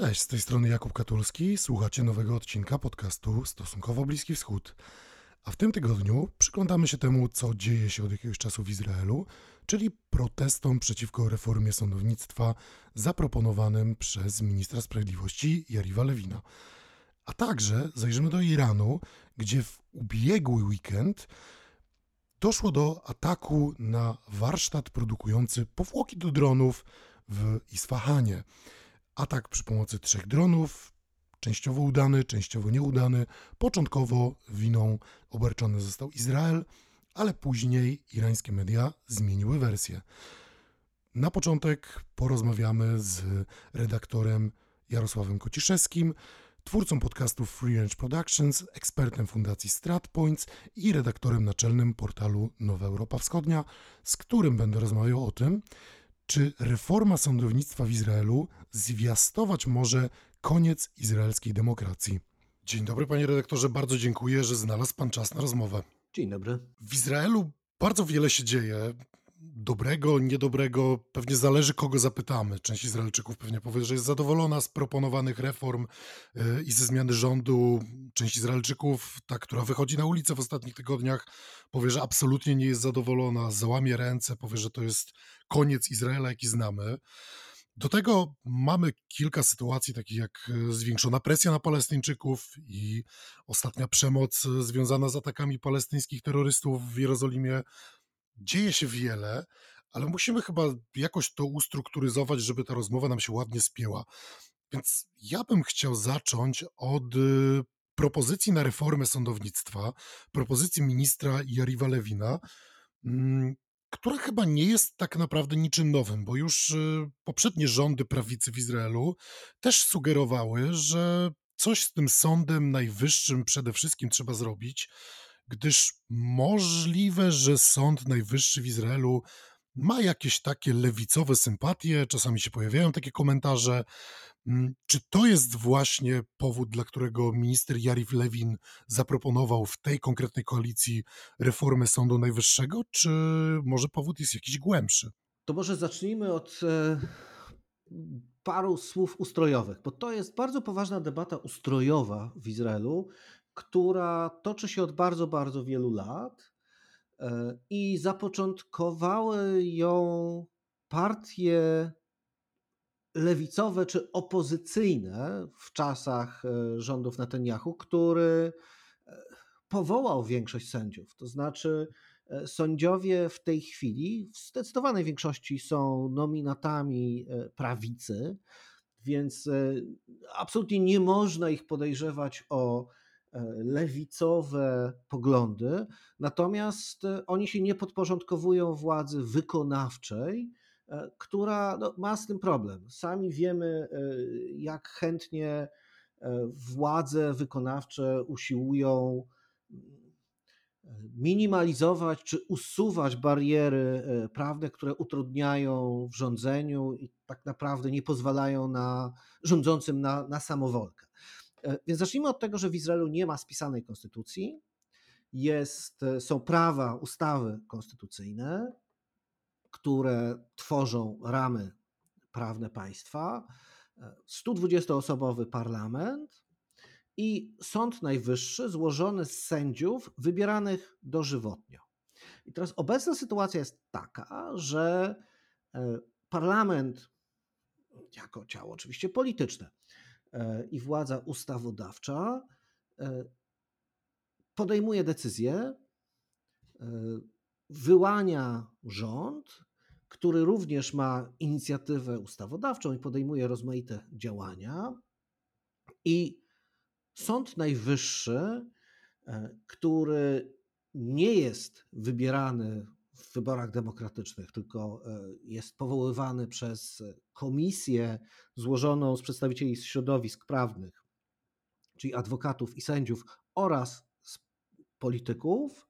Cześć, z tej strony Jakub Katulski. Słuchacie nowego odcinka podcastu Stosunkowo Bliski Wschód. A w tym tygodniu przyglądamy się temu, co dzieje się od jakiegoś czasu w Izraelu, czyli protestom przeciwko reformie sądownictwa zaproponowanym przez ministra sprawiedliwości Jariwa Lewina. A także zajrzymy do Iranu, gdzie w ubiegły weekend doszło do ataku na warsztat produkujący powłoki do dronów w Isfahanie. Atak przy pomocy trzech dronów, częściowo udany, częściowo nieudany. Początkowo winą obarczony został Izrael, ale później irańskie media zmieniły wersję. Na początek porozmawiamy z redaktorem Jarosławem Kociszewskim, twórcą podcastu Free Range Productions, ekspertem Fundacji StratPoints i redaktorem naczelnym portalu Nowa Europa Wschodnia, z którym będę rozmawiał o tym, czy reforma sądownictwa w Izraelu zwiastować może koniec izraelskiej demokracji? Dzień dobry, panie redaktorze, bardzo dziękuję, że znalazł pan czas na rozmowę. Dzień dobry. W Izraelu bardzo wiele się dzieje. Dobrego, niedobrego, pewnie zależy kogo zapytamy. Część Izraelczyków pewnie powie, że jest zadowolona z proponowanych reform yy, i ze zmiany rządu. Część Izraelczyków, ta, która wychodzi na ulicę w ostatnich tygodniach, powie, że absolutnie nie jest zadowolona, załamie ręce, powie, że to jest koniec Izraela, jaki znamy. Do tego mamy kilka sytuacji, takich jak e, zwiększona presja na Palestyńczyków i ostatnia przemoc e, związana z atakami palestyńskich terrorystów w Jerozolimie. Dzieje się wiele, ale musimy chyba jakoś to ustrukturyzować, żeby ta rozmowa nam się ładnie spięła. Więc ja bym chciał zacząć od e, propozycji na reformę sądownictwa, propozycji ministra Jariwa Lewina, mm, która chyba nie jest tak naprawdę niczym nowym, bo już y, poprzednie rządy prawicy w Izraelu też sugerowały, że coś z tym sądem najwyższym przede wszystkim trzeba zrobić, gdyż możliwe, że Sąd Najwyższy w Izraelu ma jakieś takie lewicowe sympatie, czasami się pojawiają takie komentarze. Mm, czy to jest właśnie powód, dla którego minister Jarif Lewin zaproponował w tej konkretnej koalicji reformę Sądu Najwyższego, czy może powód jest jakiś głębszy? To może zacznijmy od e, paru słów ustrojowych, bo to jest bardzo poważna debata ustrojowa w Izraelu, która toczy się od bardzo, bardzo wielu lat e, i zapoczątkowały ją partie lewicowe czy opozycyjne w czasach e, rządów Netanyahu, który e, powołał większość sędziów. To znaczy, e, sędziowie w tej chwili w zdecydowanej większości są nominatami prawicy, więc absolutnie nie można ich podejrzewać o lewicowe poglądy, natomiast oni się nie podporządkowują władzy wykonawczej która no, ma z tym problem. Sami wiemy, e, jak chętnie e, władze wykonawcze usiłują mm, minimalizować czy usuwać bariery prawne, które utrudniają w rządzeniu i tak naprawdę nie pozwalają na rządzącym na, na samowolkę. Więc zacznijmy od tego, że w Izraelu nie ma spisanej konstytucji. Jest, są prawa, ustawy konstytucyjne, które tworzą ramy prawne państwa, 120-osobowy parlament i Sąd Najwyższy złożony z sędziów wybieranych dożywotnio. I teraz obecna sytuacja jest taka, że e, parlament, jako ciało oczywiście polityczne, e, i władza ustawodawcza e, podejmuje decyzje, wyłania rząd, który również ma inicjatywę ustawodawczą i podejmuje rozmaite działania. I Sąd Najwyższy, e, który nie jest wybierany w wyborach demokratycznych, tylko e, jest powoływany przez komisję złożoną z przedstawicieli środowisk prawnych, czyli adwokatów i sędziów oraz polityków, E,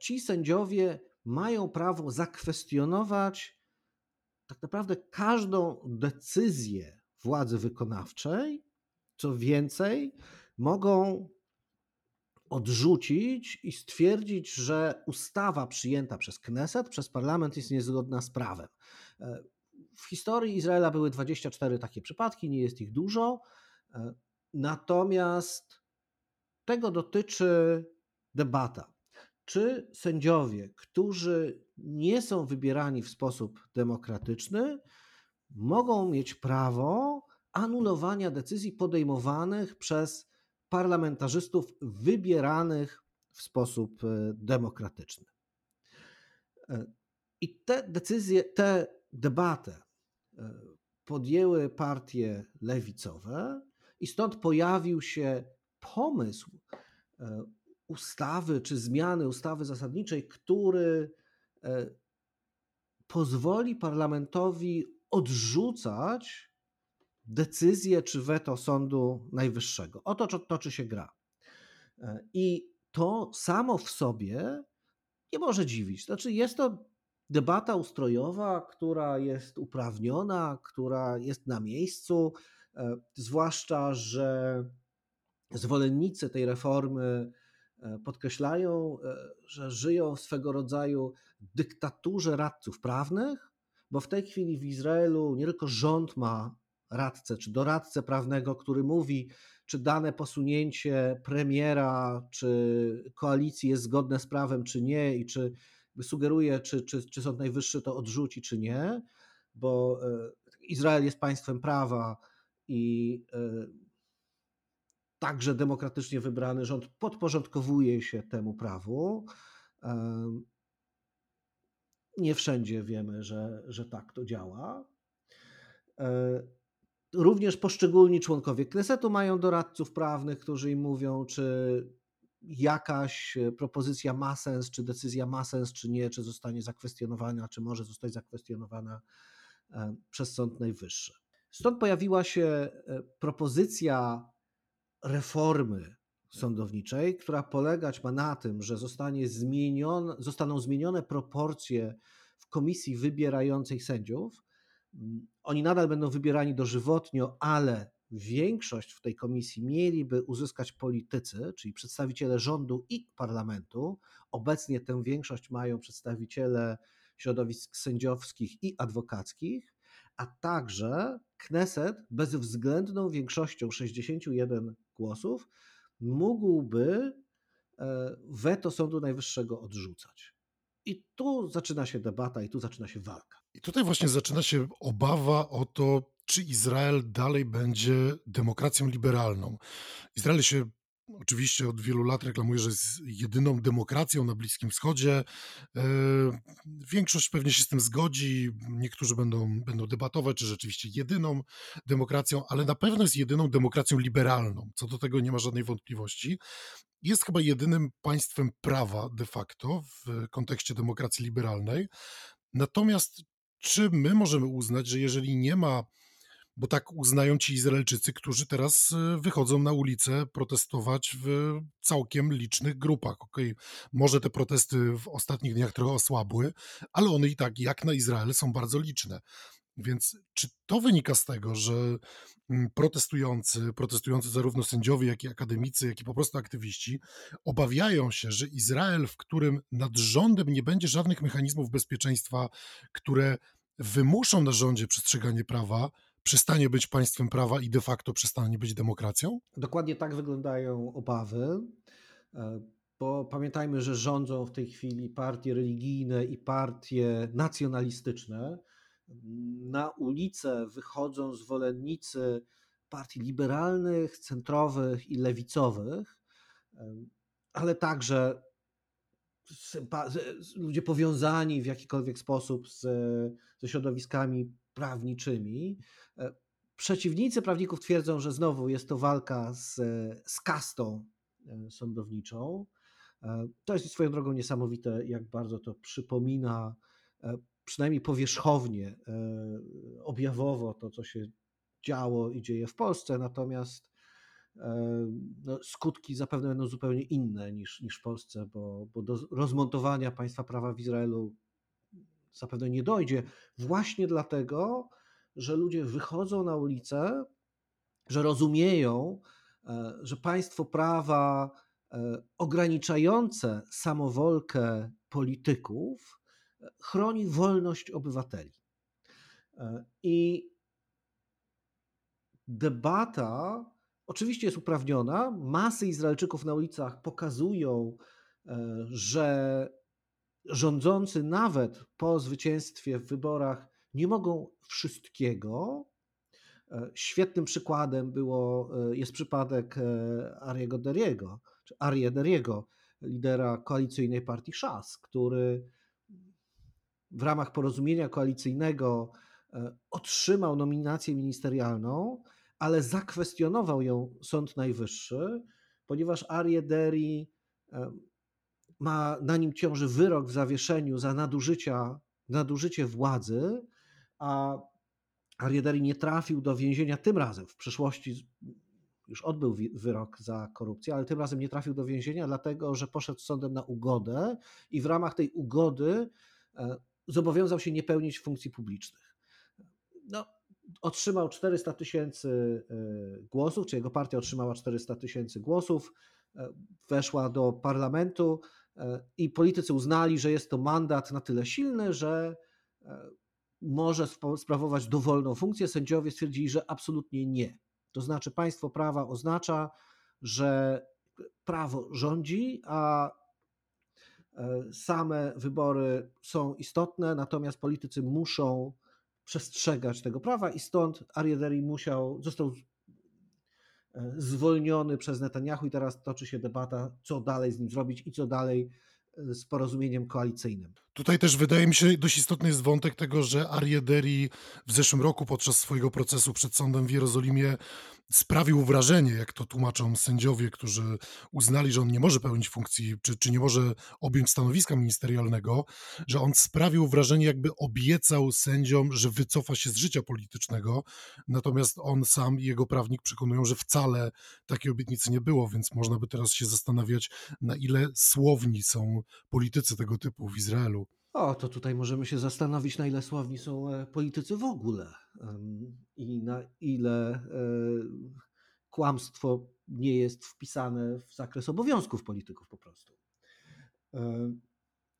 ci sędziowie mają prawo zakwestionować tak naprawdę każdą decyzję władzy wykonawczej. Co więcej, mogą odrzucić i stwierdzić, że ustawa przyjęta przez Kneset, przez parlament jest niezgodna z prawem. E, w historii Izraela były 24 takie przypadki, nie jest ich dużo. E, natomiast tego dotyczy debata. Czy sędziowie, którzy nie są wybierani w sposób demokratyczny, mogą mieć prawo anulowania decyzji podejmowanych przez parlamentarzystów wybieranych w sposób e, demokratyczny? E, I te decyzje, tę debatę e, podjęły partie lewicowe, i stąd pojawił się pomysł ustawy czy zmiany ustawy zasadniczej, który pozwoli parlamentowi odrzucać decyzję czy weto Sądu Najwyższego. Oto toczy się gra. I to samo w sobie nie może dziwić. Znaczy, jest to debata ustrojowa, która jest uprawniona, która jest na miejscu, e, zwłaszcza, że zwolennicy tej reformy e, podkreślają, e, że żyją w swego rodzaju dyktaturze radców prawnych, bo w tej chwili w Izraelu nie tylko rząd ma radcę czy doradcę prawnego, który mówi, czy dane posunięcie premiera czy koalicji jest zgodne z prawem, czy nie, i czy sugeruje, czy, czy, czy Sąd Najwyższy to odrzuci, czy nie, bo e, Izrael jest państwem prawa i e, także demokratycznie wybrany rząd podporządkowuje się temu prawu. E, nie wszędzie wiemy, że, że tak to działa. Również poszczególni członkowie Knesetu mają doradców prawnych, którzy im mówią, czy jakaś propozycja ma sens, czy decyzja ma sens, czy nie, czy zostanie zakwestionowana, czy może zostać zakwestionowana e, przez Sąd Najwyższy. Stąd pojawiła się e, propozycja reformy sądowniczej, która polegać ma na tym, że zostanie zmienione, zostaną zmienione proporcje w komisji wybierającej sędziów, Mm, oni nadal będą wybierani dożywotnio, ale większość w tej komisji mieliby uzyskać politycy, czyli przedstawiciele rządu i parlamentu. Obecnie tę większość mają przedstawiciele środowisk sędziowskich i adwokackich, a także Kneset bezwzględną większością 61 głosów mógłby e, weto Sądu Najwyższego odrzucać. I tu zaczyna się debata, i tu zaczyna się walka. I tutaj właśnie zaczyna się obawa o to, czy Izrael dalej będzie demokracją liberalną. Izrael się oczywiście od wielu lat reklamuje, że jest jedyną demokracją na Bliskim Wschodzie. E, większość pewnie się z tym zgodzi. Niektórzy będą, będą debatować, czy rzeczywiście jedyną demokracją, ale na pewno jest jedyną demokracją liberalną. Co do tego nie ma żadnej wątpliwości. Jest chyba jedynym państwem prawa de facto w kontekście demokracji liberalnej. Natomiast czy my możemy uznać, że jeżeli nie ma bo tak uznają ci Izraelczycy, którzy teraz e, wychodzą na ulicę protestować w całkiem licznych grupach. Okay, może te protesty w ostatnich dniach trochę osłabły, ale one i tak, jak na Izrael, są bardzo liczne. Więc czy to wynika z tego, że mm, protestujący, protestujący zarówno sędziowie, jak i akademicy, jak i po prostu aktywiści, obawiają się, że Izrael, w którym nad rządem nie będzie żadnych mechanizmów bezpieczeństwa, które wymuszą na rządzie przestrzeganie prawa, przestanie być państwem prawa i de facto przestanie być demokracją? Dokładnie tak wyglądają obawy. E, bo pamiętajmy, że rządzą w tej chwili partie religijne i partie nacjonalistyczne. Na ulicę wychodzą zwolennicy partii liberalnych, centrowych i lewicowych, e, ale także ludzie powiązani w jakikolwiek sposób z, ze środowiskami prawniczymi. E, przeciwnicy prawników twierdzą, że znowu jest to walka z, z kastą e, sądowniczą. E, to jest swoją drogą niesamowite, jak bardzo to przypomina, przynajmniej powierzchownie, objawowo to, co się działo i dzieje w Polsce, natomiast no, skutki zapewne będą zupełnie inne niż, niż w Polsce, bo, bo do rozmontowania państwa prawa w Izraelu zapewne nie dojdzie, właśnie dlatego, że ludzie wychodzą na ulicę, że rozumieją, e, że państwo prawa e, ograniczające samowolkę polityków e, chroni wolność obywateli. I debata oczywiście jest uprawniona. Masy Izraelczyków na ulicach pokazują, że rządzący nawet po zwycięstwie w wyborach nie mogą wszystkiego. E, świetnym przykładem było, e, jest przypadek Ariego Deriego, czy Arie Deriego, lidera koalicyjnej partii Szas, który w ramach porozumienia koalicyjnego otrzymał nominację ministerialną, ale zakwestionował ją Sąd Najwyższy, ponieważ Arie Deri ma na nim ciąży wyrok w zawieszeniu za nadużycia, nadużycie władzy, a Arie Deri nie trafił do więzienia tym razem. W przeszłości już odbył wyrok za korupcję, ale tym razem nie trafił do więzienia, dlatego że poszedł sądem na ugodę i w ramach tej ugody e, zobowiązał się nie pełnić funkcji publicznych. No, otrzymał 400 tysięcy e, głosów, czy jego partia otrzymała 400 tysięcy głosów, e, weszła do parlamentu i politycy uznali, że jest to mandat na tyle silny, że może sprawować dowolną funkcję. Sędziowie stwierdzili, że absolutnie nie. To znaczy, państwo prawa oznacza, że prawo rządzi, a same wybory są istotne, natomiast politycy muszą przestrzegać tego prawa i stąd Ariaderi musiał, został e, zwolniony przez Netanyahu i teraz toczy się debata, co dalej z nim zrobić i co dalej e, z porozumieniem koalicyjnym. Tutaj też wydaje mi się dość istotny jest wątek tego, że Ariaderi w zeszłym roku podczas swojego procesu przed sądem w Jerozolimie sprawił wrażenie, jak to tłumaczą sędziowie, którzy uznali, że on nie może pełnić funkcji, czy, czy nie może objąć stanowiska ministerialnego, że on sprawił wrażenie, jakby obiecał sędziom, że wycofa się z życia politycznego, natomiast on sam i jego prawnik przekonują, że wcale takiej obietnicy nie było, więc można by teraz się zastanawiać, na ile słowni są politycy tego typu w Izraelu. O, to tutaj możemy się zastanowić, na ile sławni są e, politycy w ogóle i na ile e, kłamstwo nie jest wpisane w zakres obowiązków polityków po prostu.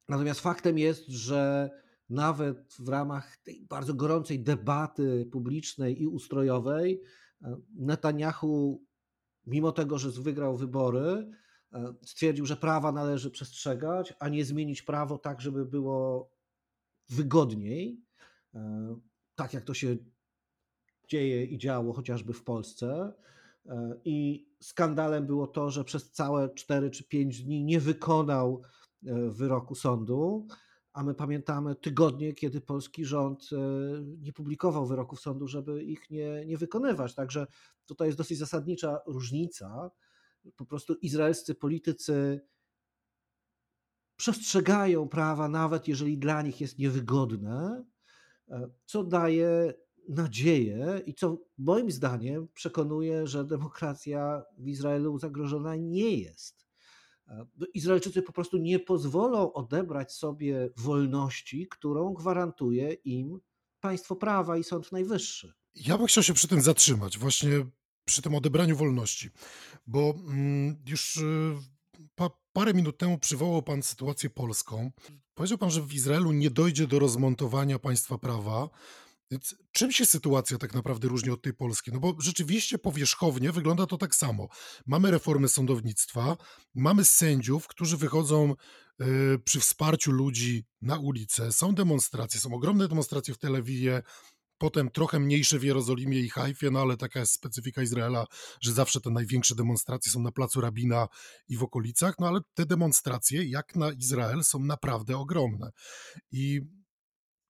Natomiast faktem jest, że nawet w ramach tej bardzo gorącej debaty publicznej i ustrojowej e, Netanyahu, mimo tego, że wygrał wybory, E, stwierdził, że prawa należy przestrzegać, a nie zmienić prawo tak, żeby było wygodniej, e, tak jak to się dzieje i działo chociażby w Polsce. E, I skandalem było to, że przez całe 4 czy 5 dni nie wykonał wyroku sądu, a my pamiętamy tygodnie, kiedy polski rząd nie publikował wyroków sądu, żeby ich nie, nie wykonywać. Także tutaj jest dosyć zasadnicza różnica po prostu izraelscy politycy przestrzegają prawa, nawet jeżeli dla nich jest niewygodne, e, co daje nadzieję i co moim zdaniem przekonuje, że demokracja w Izraelu zagrożona nie jest. E, Izraelczycy po prostu nie pozwolą odebrać sobie wolności, którą gwarantuje im państwo prawa i Sąd Najwyższy. Ja bym chciał się przy tym zatrzymać, właśnie przy tym odebraniu wolności, bo mm, już y, pa, parę minut temu przywołał Pan sytuację polską. Powiedział Pan, że w Izraelu nie dojdzie do rozmontowania państwa prawa. Więc czym się sytuacja tak naprawdę różni od tej polskiej? No bo rzeczywiście powierzchownie wygląda to tak samo. Mamy reformy sądownictwa, mamy sędziów, którzy wychodzą y, przy wsparciu ludzi na ulicę, są demonstracje, są ogromne demonstracje w Tel Awiwie, potem trochę mniejsze w Jerozolimie i Hajfie, no ale taka jest specyfika Izraela, że zawsze te największe demonstracje są na placu Rabina i w okolicach, no ale te demonstracje, jak na Izrael, są naprawdę ogromne. I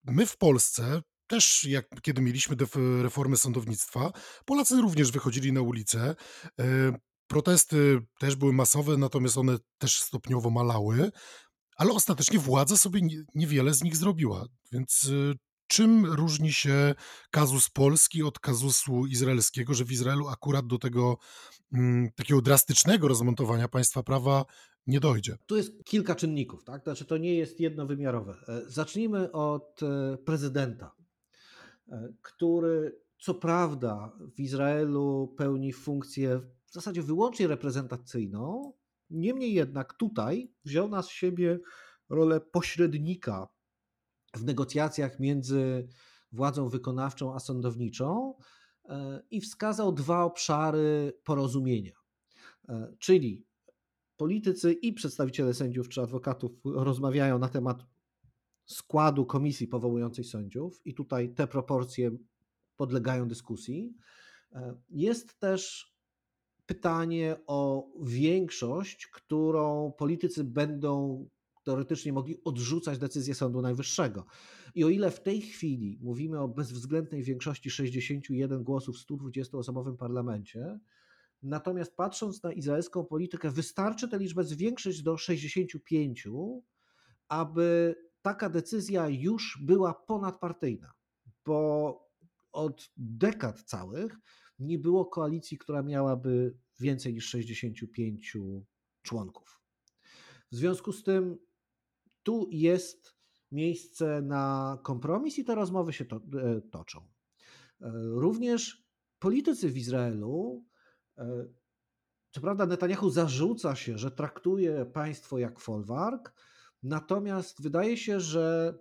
my w Polsce też, jak kiedy mieliśmy reformy sądownictwa, Polacy również wychodzili na ulicę. E, protesty też były masowe, natomiast one też stopniowo malały, ale ostatecznie władza sobie niewiele z nich zrobiła. Więc y, Czym różni się kazus polski od kazusu izraelskiego, że w Izraelu akurat do tego mm, takiego drastycznego rozmontowania państwa prawa nie dojdzie? Tu jest kilka czynników, tak? Znaczy to nie jest jednowymiarowe. E, zacznijmy od e, prezydenta, e, który co prawda w Izraelu pełni funkcję w zasadzie wyłącznie reprezentacyjną, niemniej jednak tutaj wziął na siebie rolę pośrednika w negocjacjach między władzą wykonawczą a sądowniczą i wskazał dwa obszary porozumienia. Czyli politycy i przedstawiciele sędziów czy adwokatów rozmawiają na temat składu komisji powołującej sędziów, i tutaj te proporcje podlegają dyskusji. Jest też pytanie o większość, którą politycy będą teoretycznie mogli odrzucać decyzję Sądu Najwyższego. I o ile w tej chwili mówimy o bezwzględnej większości 61 głosów w 120-osobowym parlamencie, natomiast patrząc na izraelską politykę, wystarczy tę liczbę zwiększyć do 65, aby taka decyzja już była ponadpartyjna, bo od dekad całych nie było koalicji, która miałaby więcej niż 65 członków. W związku z tym tu jest miejsce na kompromis i te rozmowy się to, e, toczą. E, również politycy w Izraelu, e, co prawda Netanyahu zarzuca się, że traktuje państwo jak folwark, natomiast wydaje się, że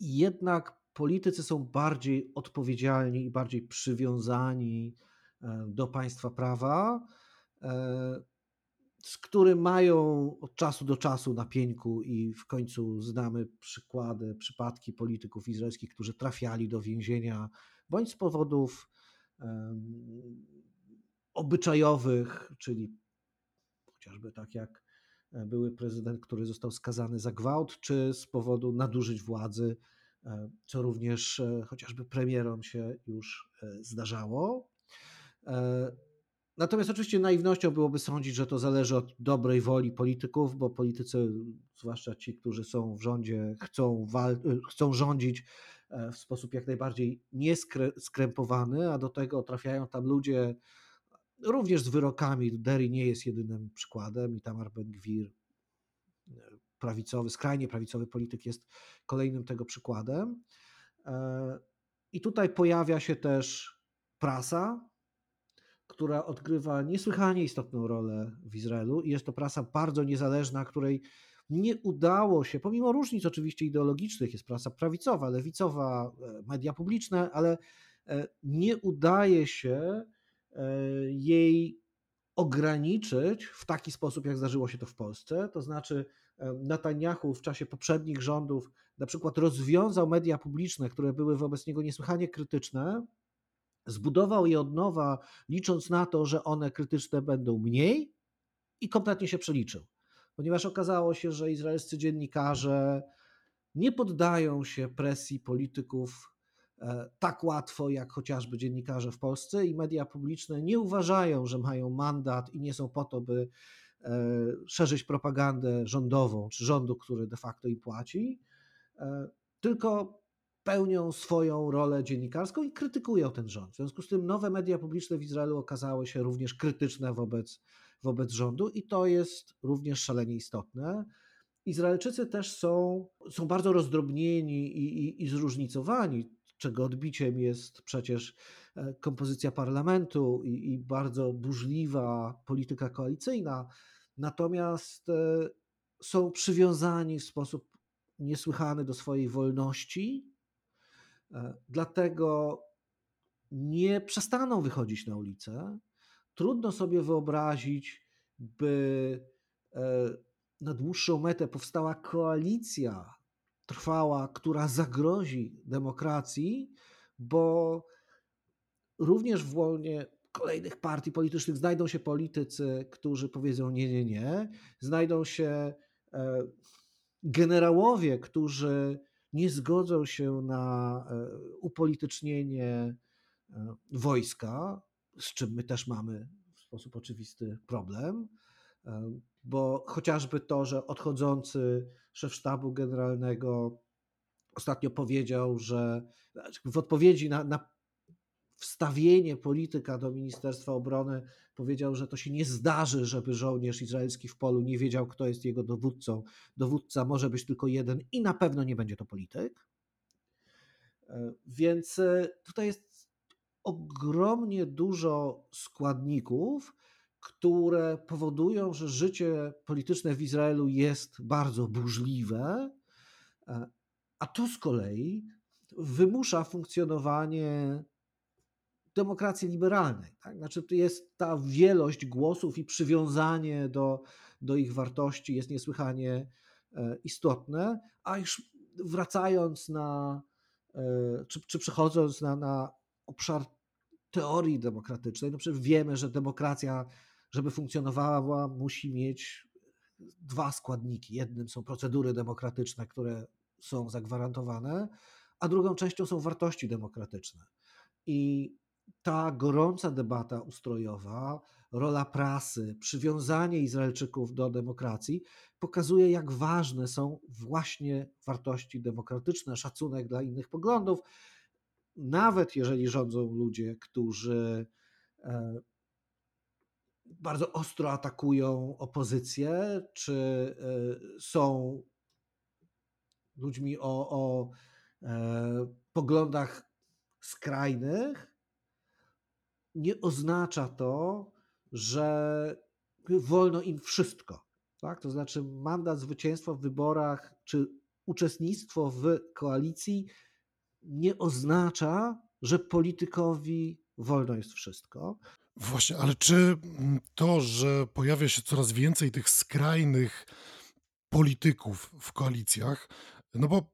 jednak politycy są bardziej odpowiedzialni i bardziej przywiązani do państwa prawa z którym mają od czasu do czasu na pieńku i w końcu znamy przykłady, przypadki polityków izraelskich, którzy trafiali do więzienia bądź z powodów um, obyczajowych, czyli chociażby tak jak e, były prezydent, który został skazany za gwałt, czy z powodu nadużyć władzy, e, co również e, chociażby premierom się już zdarzało. Natomiast oczywiście naiwnością byłoby sądzić, że to zależy od dobrej woli polityków, bo politycy, zwłaszcza ci, którzy są w rządzie, chcą, chcą rządzić e, w sposób jak najbardziej nieskrępowany, a do tego trafiają tam ludzie również z wyrokami. Derry nie jest jedynym przykładem i Tamar Ben-Gwir, e, prawicowy, skrajnie prawicowy polityk jest kolejnym tego przykładem. E, I tutaj pojawia się też prasa, która odgrywa niesłychanie istotną rolę w Izraelu i jest to prasa bardzo niezależna, której nie udało się, pomimo różnic oczywiście ideologicznych, jest prasa prawicowa, lewicowa, e, media publiczne, ale e, nie udaje się e, jej ograniczyć w taki sposób, jak zdarzyło się to w Polsce. To znaczy, Netanyahu w czasie poprzednich rządów na przykład rozwiązał media publiczne, które były wobec niego niesłychanie krytyczne, zbudował je od nowa, licząc na to, że one krytyczne będą mniej i kompletnie się przeliczył. Ponieważ okazało się, że izraelscy dziennikarze nie poddają się presji polityków e, tak łatwo jak chociażby dziennikarze w Polsce i media publiczne nie uważają, że mają mandat i nie są po to, by e, szerzyć propagandę rządową czy rządu, który de facto im płaci, e, tylko pełnią swoją rolę dziennikarską i krytykują ten rząd. W związku z tym nowe media publiczne w Izraelu okazały się również krytyczne wobec, wobec rządu i to jest również szalenie istotne. Izraelczycy też są, są bardzo rozdrobnieni i, i, i zróżnicowani, czego odbiciem jest przecież e, kompozycja parlamentu i, i bardzo burzliwa polityka koalicyjna. Natomiast e, są przywiązani w sposób niesłychany do swojej wolności dlatego nie przestaną wychodzić na ulicę. Trudno sobie wyobrazić, by e, na dłuższą metę powstała koalicja trwała, która zagrozi demokracji, bo również w łonie kolejnych partii politycznych znajdą się politycy, którzy powiedzą nie, nie, nie. Znajdą się e, generałowie, którzy nie zgodzą się na e, upolitycznienie e, wojska, z czym my też mamy w sposób oczywisty problem, e, bo chociażby to, że odchodzący szef sztabu generalnego ostatnio powiedział, że znaczy w odpowiedzi na, na wstawienie polityka do Ministerstwa Obrony powiedział, że to się nie zdarzy, żeby żołnierz izraelski w polu nie wiedział, kto jest jego dowódcą. Dowódca może być tylko jeden i na pewno nie będzie to polityk. E, więc e, tutaj jest ogromnie dużo składników, które powodują, że życie polityczne w Izraelu jest bardzo burzliwe, e, a to z kolei wymusza funkcjonowanie demokracji liberalnej. Tak? Znaczy, to jest ta wielość głosów i przywiązanie do, do ich wartości jest niesłychanie e, istotne. A już wracając na, e, czy, czy przechodząc na, na obszar teorii demokratycznej, no przecież wiemy, że demokracja, żeby funkcjonowała, musi mieć dwa składniki. Jednym są procedury demokratyczne, które są zagwarantowane, a drugą częścią są wartości demokratyczne. I ta gorąca debata ustrojowa, rola prasy, przywiązanie Izraelczyków do demokracji pokazuje, jak ważne są właśnie wartości demokratyczne, szacunek dla innych poglądów, nawet jeżeli rządzą ludzie, którzy e, bardzo ostro atakują opozycję, czy e, są ludźmi o, o e, poglądach skrajnych, nie oznacza to, że wolno im wszystko. Tak? To znaczy, mandat zwycięstwa w wyborach czy uczestnictwo w koalicji nie oznacza, że politykowi wolno jest wszystko. Właśnie, ale czy to, że pojawia się coraz więcej tych skrajnych polityków w koalicjach, no bo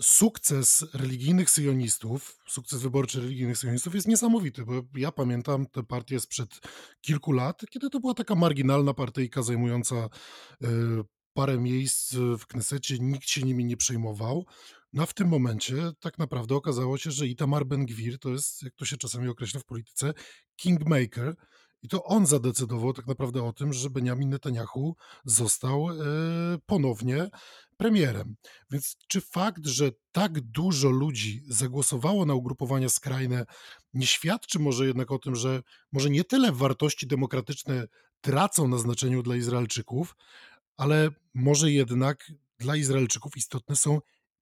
sukces religijnych syjonistów, sukces wyborczy religijnych syjonistów jest niesamowity, bo ja pamiętam tę partię sprzed kilku lat, kiedy to była taka marginalna partyjka zajmująca e, parę miejsc w Knesecie, nikt się nimi nie przejmował. No a w tym momencie tak naprawdę okazało się, że Itamar Ben-Gwir to jest, jak to się czasami określa w polityce, kingmaker, i to on zadecydował tak naprawdę o tym, że Benjamin Netanyahu został e, ponownie premierem. Więc czy fakt, że tak dużo ludzi zagłosowało na ugrupowania skrajne, nie świadczy może jednak o tym, że może nie tyle wartości demokratyczne tracą na znaczeniu dla Izraelczyków, ale może jednak dla Izraelczyków istotne są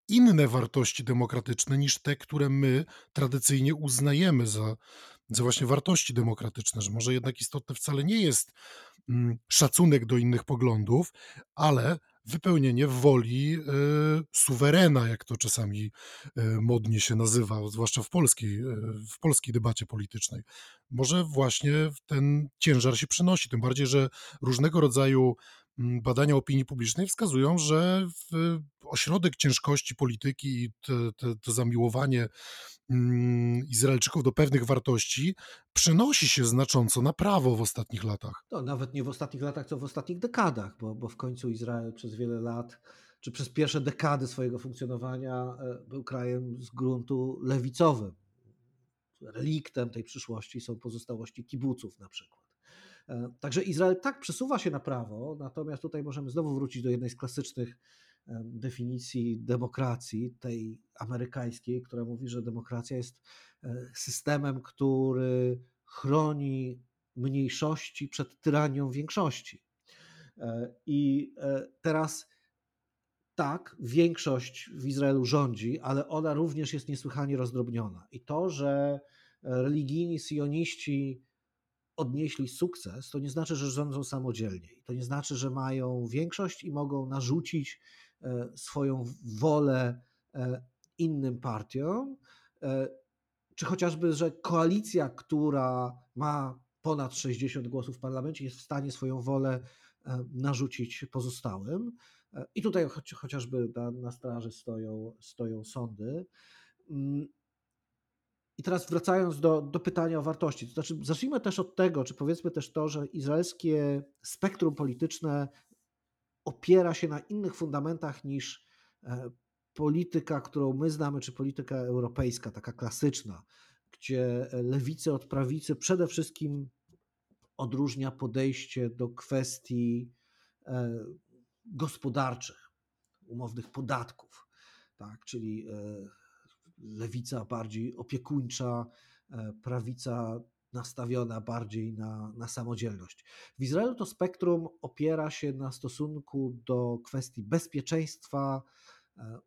inne wartości demokratyczne niż te, które my tradycyjnie uznajemy za, za właśnie wartości demokratyczne, że może jednak istotne wcale nie jest mm, szacunek do innych poglądów, ale wypełnienie woli y, suwerena, jak to czasami y, modnie się nazywa, zwłaszcza w polskiej, y, w polskiej debacie politycznej. Może właśnie ten ciężar się przenosi, tym bardziej, że różnego rodzaju badania opinii publicznej wskazują, że ośrodek ciężkości polityki i to zamiłowanie Mm, Izraelczyków do pewnych wartości przenosi się znacząco na prawo w ostatnich latach. To nawet nie w ostatnich latach, co w ostatnich dekadach, bo, bo w końcu Izrael przez wiele lat, czy przez pierwsze dekady swojego funkcjonowania e, był krajem z gruntu lewicowym. Reliktem tej przyszłości są pozostałości kibuców na przykład. E, także Izrael tak przesuwa się na prawo, natomiast tutaj możemy znowu wrócić do jednej z klasycznych definicji demokracji, tej amerykańskiej, która mówi, że demokracja jest e, systemem, który chroni mniejszości przed tyranią większości. E, I e, teraz tak, większość w Izraelu rządzi, ale ona również jest niesłychanie rozdrobniona. I to, że religijni sioniści odnieśli sukces, to nie znaczy, że rządzą samodzielnie. To nie znaczy, że mają większość i mogą narzucić E, swoją wolę e, innym partiom, e, czy chociażby, że koalicja, która ma ponad 60 głosów w parlamencie, jest w stanie swoją wolę narzucić pozostałym. I tutaj chociażby na, straży stoją, stoją sądy. I teraz wracając do, do pytania o wartości, to znaczy zacznijmy też od tego, czy powiedzmy też to, że izraelskie spektrum polityczne opiera się na innych fundamentach niż e, polityka, którą my znamy, czy polityka europejska, taka klasyczna, gdzie lewicy od prawicy przede wszystkim odróżnia podejście do kwestii e, gospodarczych, umownych podatków, tak? czyli e, lewica bardziej opiekuńcza, prawica nastawiona bardziej na, na samodzielność. W Izraelu to spektrum opiera się na stosunku do kwestii bezpieczeństwa, e,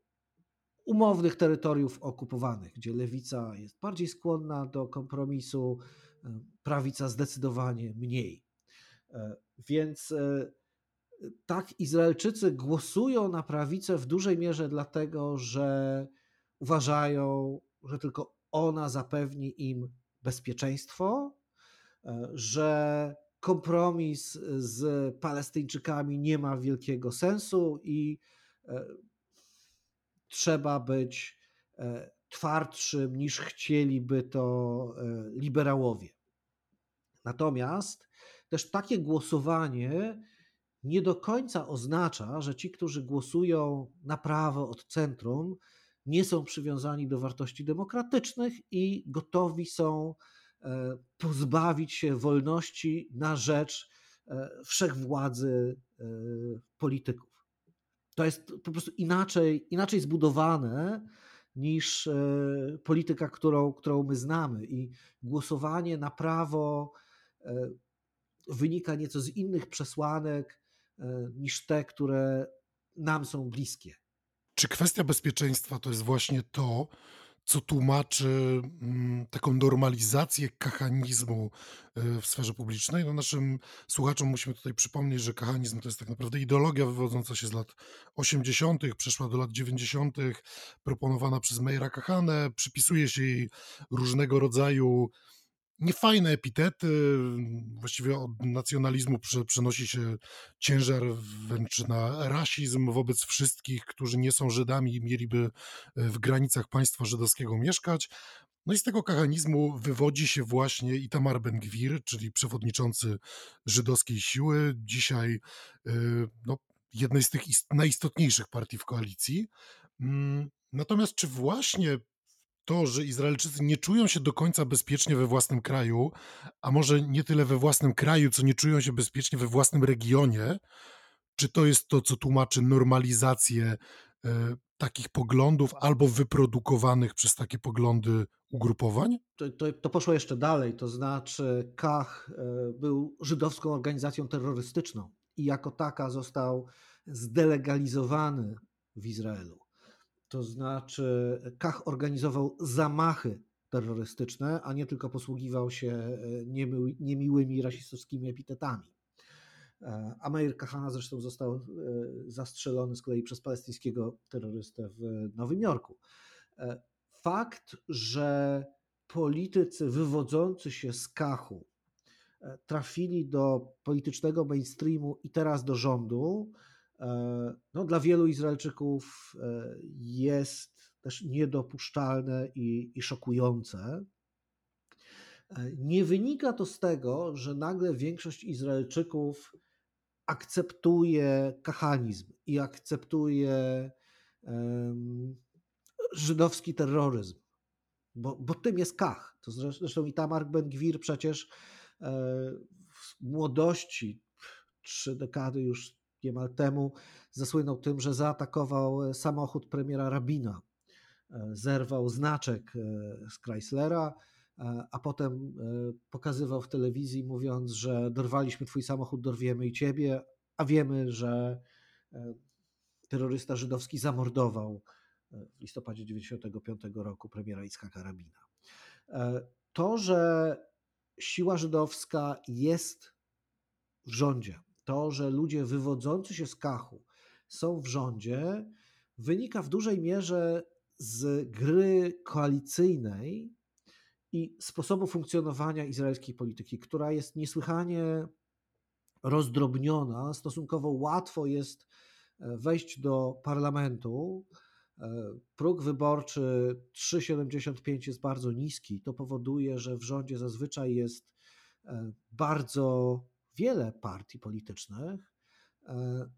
umownych terytoriów okupowanych, gdzie lewica jest bardziej skłonna do kompromisu, e, prawica zdecydowanie mniej. E, więc tak, Izraelczycy głosują na prawicę w dużej mierze dlatego, że uważają, że tylko ona zapewni im bezpieczeństwo, e, że kompromis z Palestyńczykami nie ma wielkiego sensu i e, trzeba być e, twardszym niż chcieliby to liberałowie. Natomiast też takie głosowanie nie do końca oznacza, że ci, którzy głosują na prawo od centrum, nie są przywiązani do wartości demokratycznych i gotowi są e, pozbawić się wolności na rzecz e, wszechwładzy e, polityków. To jest po prostu inaczej, inaczej zbudowane niż polityka, którą, którą my znamy. I głosowanie na prawo wynika nieco z innych przesłanek niż te, które nam są bliskie. Czy kwestia bezpieczeństwa to jest właśnie to, co tłumaczy mm, taką normalizację kachanizmu y, w sferze publicznej? No naszym słuchaczom musimy tutaj przypomnieć, że kachanizm to jest tak naprawdę ideologia wywodząca się z lat 80., przeszła do lat 90., proponowana przez Meira Kahanę, przypisuje się jej różnego rodzaju niefajne epitety. Właściwie od nacjonalizmu przenosi się ciężar wręcz na rasizm wobec wszystkich, którzy nie są Żydami i mieliby e, w granicach państwa żydowskiego mieszkać. No i z tego kachanizmu wywodzi się właśnie Itamar Ben-Gwir, czyli przewodniczący żydowskiej siły, dzisiaj e, no, jednej z tych najistotniejszych partii w koalicji. Mm, natomiast czy właśnie to, że Izraelczycy nie czują się do końca bezpiecznie we własnym kraju, a może nie tyle we własnym kraju, co nie czują się bezpiecznie we własnym regionie, czy to jest to, co tłumaczy normalizację e, takich poglądów albo wyprodukowanych przez takie poglądy ugrupowań? To, to, to, poszło jeszcze dalej, to znaczy Kach e, był żydowską organizacją terrorystyczną i jako taka został zdelegalizowany w Izraelu. To znaczy, Kach organizował zamachy terrorystyczne, a nie tylko posługiwał się e, niemiłymi rasistowskimi epitetami. E, a Meir Kahana zresztą został e, zastrzelony z kolei przez palestyńskiego terrorystę w Nowym Jorku. Fakt, że politycy wywodzący się z Kachu trafili do politycznego mainstreamu i teraz do rządu, no, dla wielu Izraelczyków e, jest też niedopuszczalne i, i szokujące. E, nie wynika to z tego, że nagle większość Izraelczyków akceptuje kachanizm i akceptuje um, żydowski terroryzm, bo, bo tym jest kach. To zresztą i Tamar Ben-Gwir przecież w młodości, trzy dekady już niemal temu zasłynął tym, że zaatakował e, samochód premiera Rabina. E, zerwał znaczek e, z Chryslera, a potem pokazywał w telewizji, mówiąc, że dorwaliśmy twój samochód, dorwiemy i ciebie, a wiemy, że terrorysta żydowski zamordował w listopadzie 1995 roku premiera Itzhaka Rabina. To, że siła żydowska jest w rządzie, to, że ludzie wywodzący się z Kachu są w rządzie, wynika w dużej mierze z gry koalicyjnej i sposobu funkcjonowania izraelskiej polityki, która jest niesłychanie rozdrobniona. Stosunkowo łatwo jest e, wejść do parlamentu. E, próg wyborczy 3,75 jest bardzo niski. To powoduje, że w rządzie zazwyczaj jest e, bardzo wiele partii politycznych e,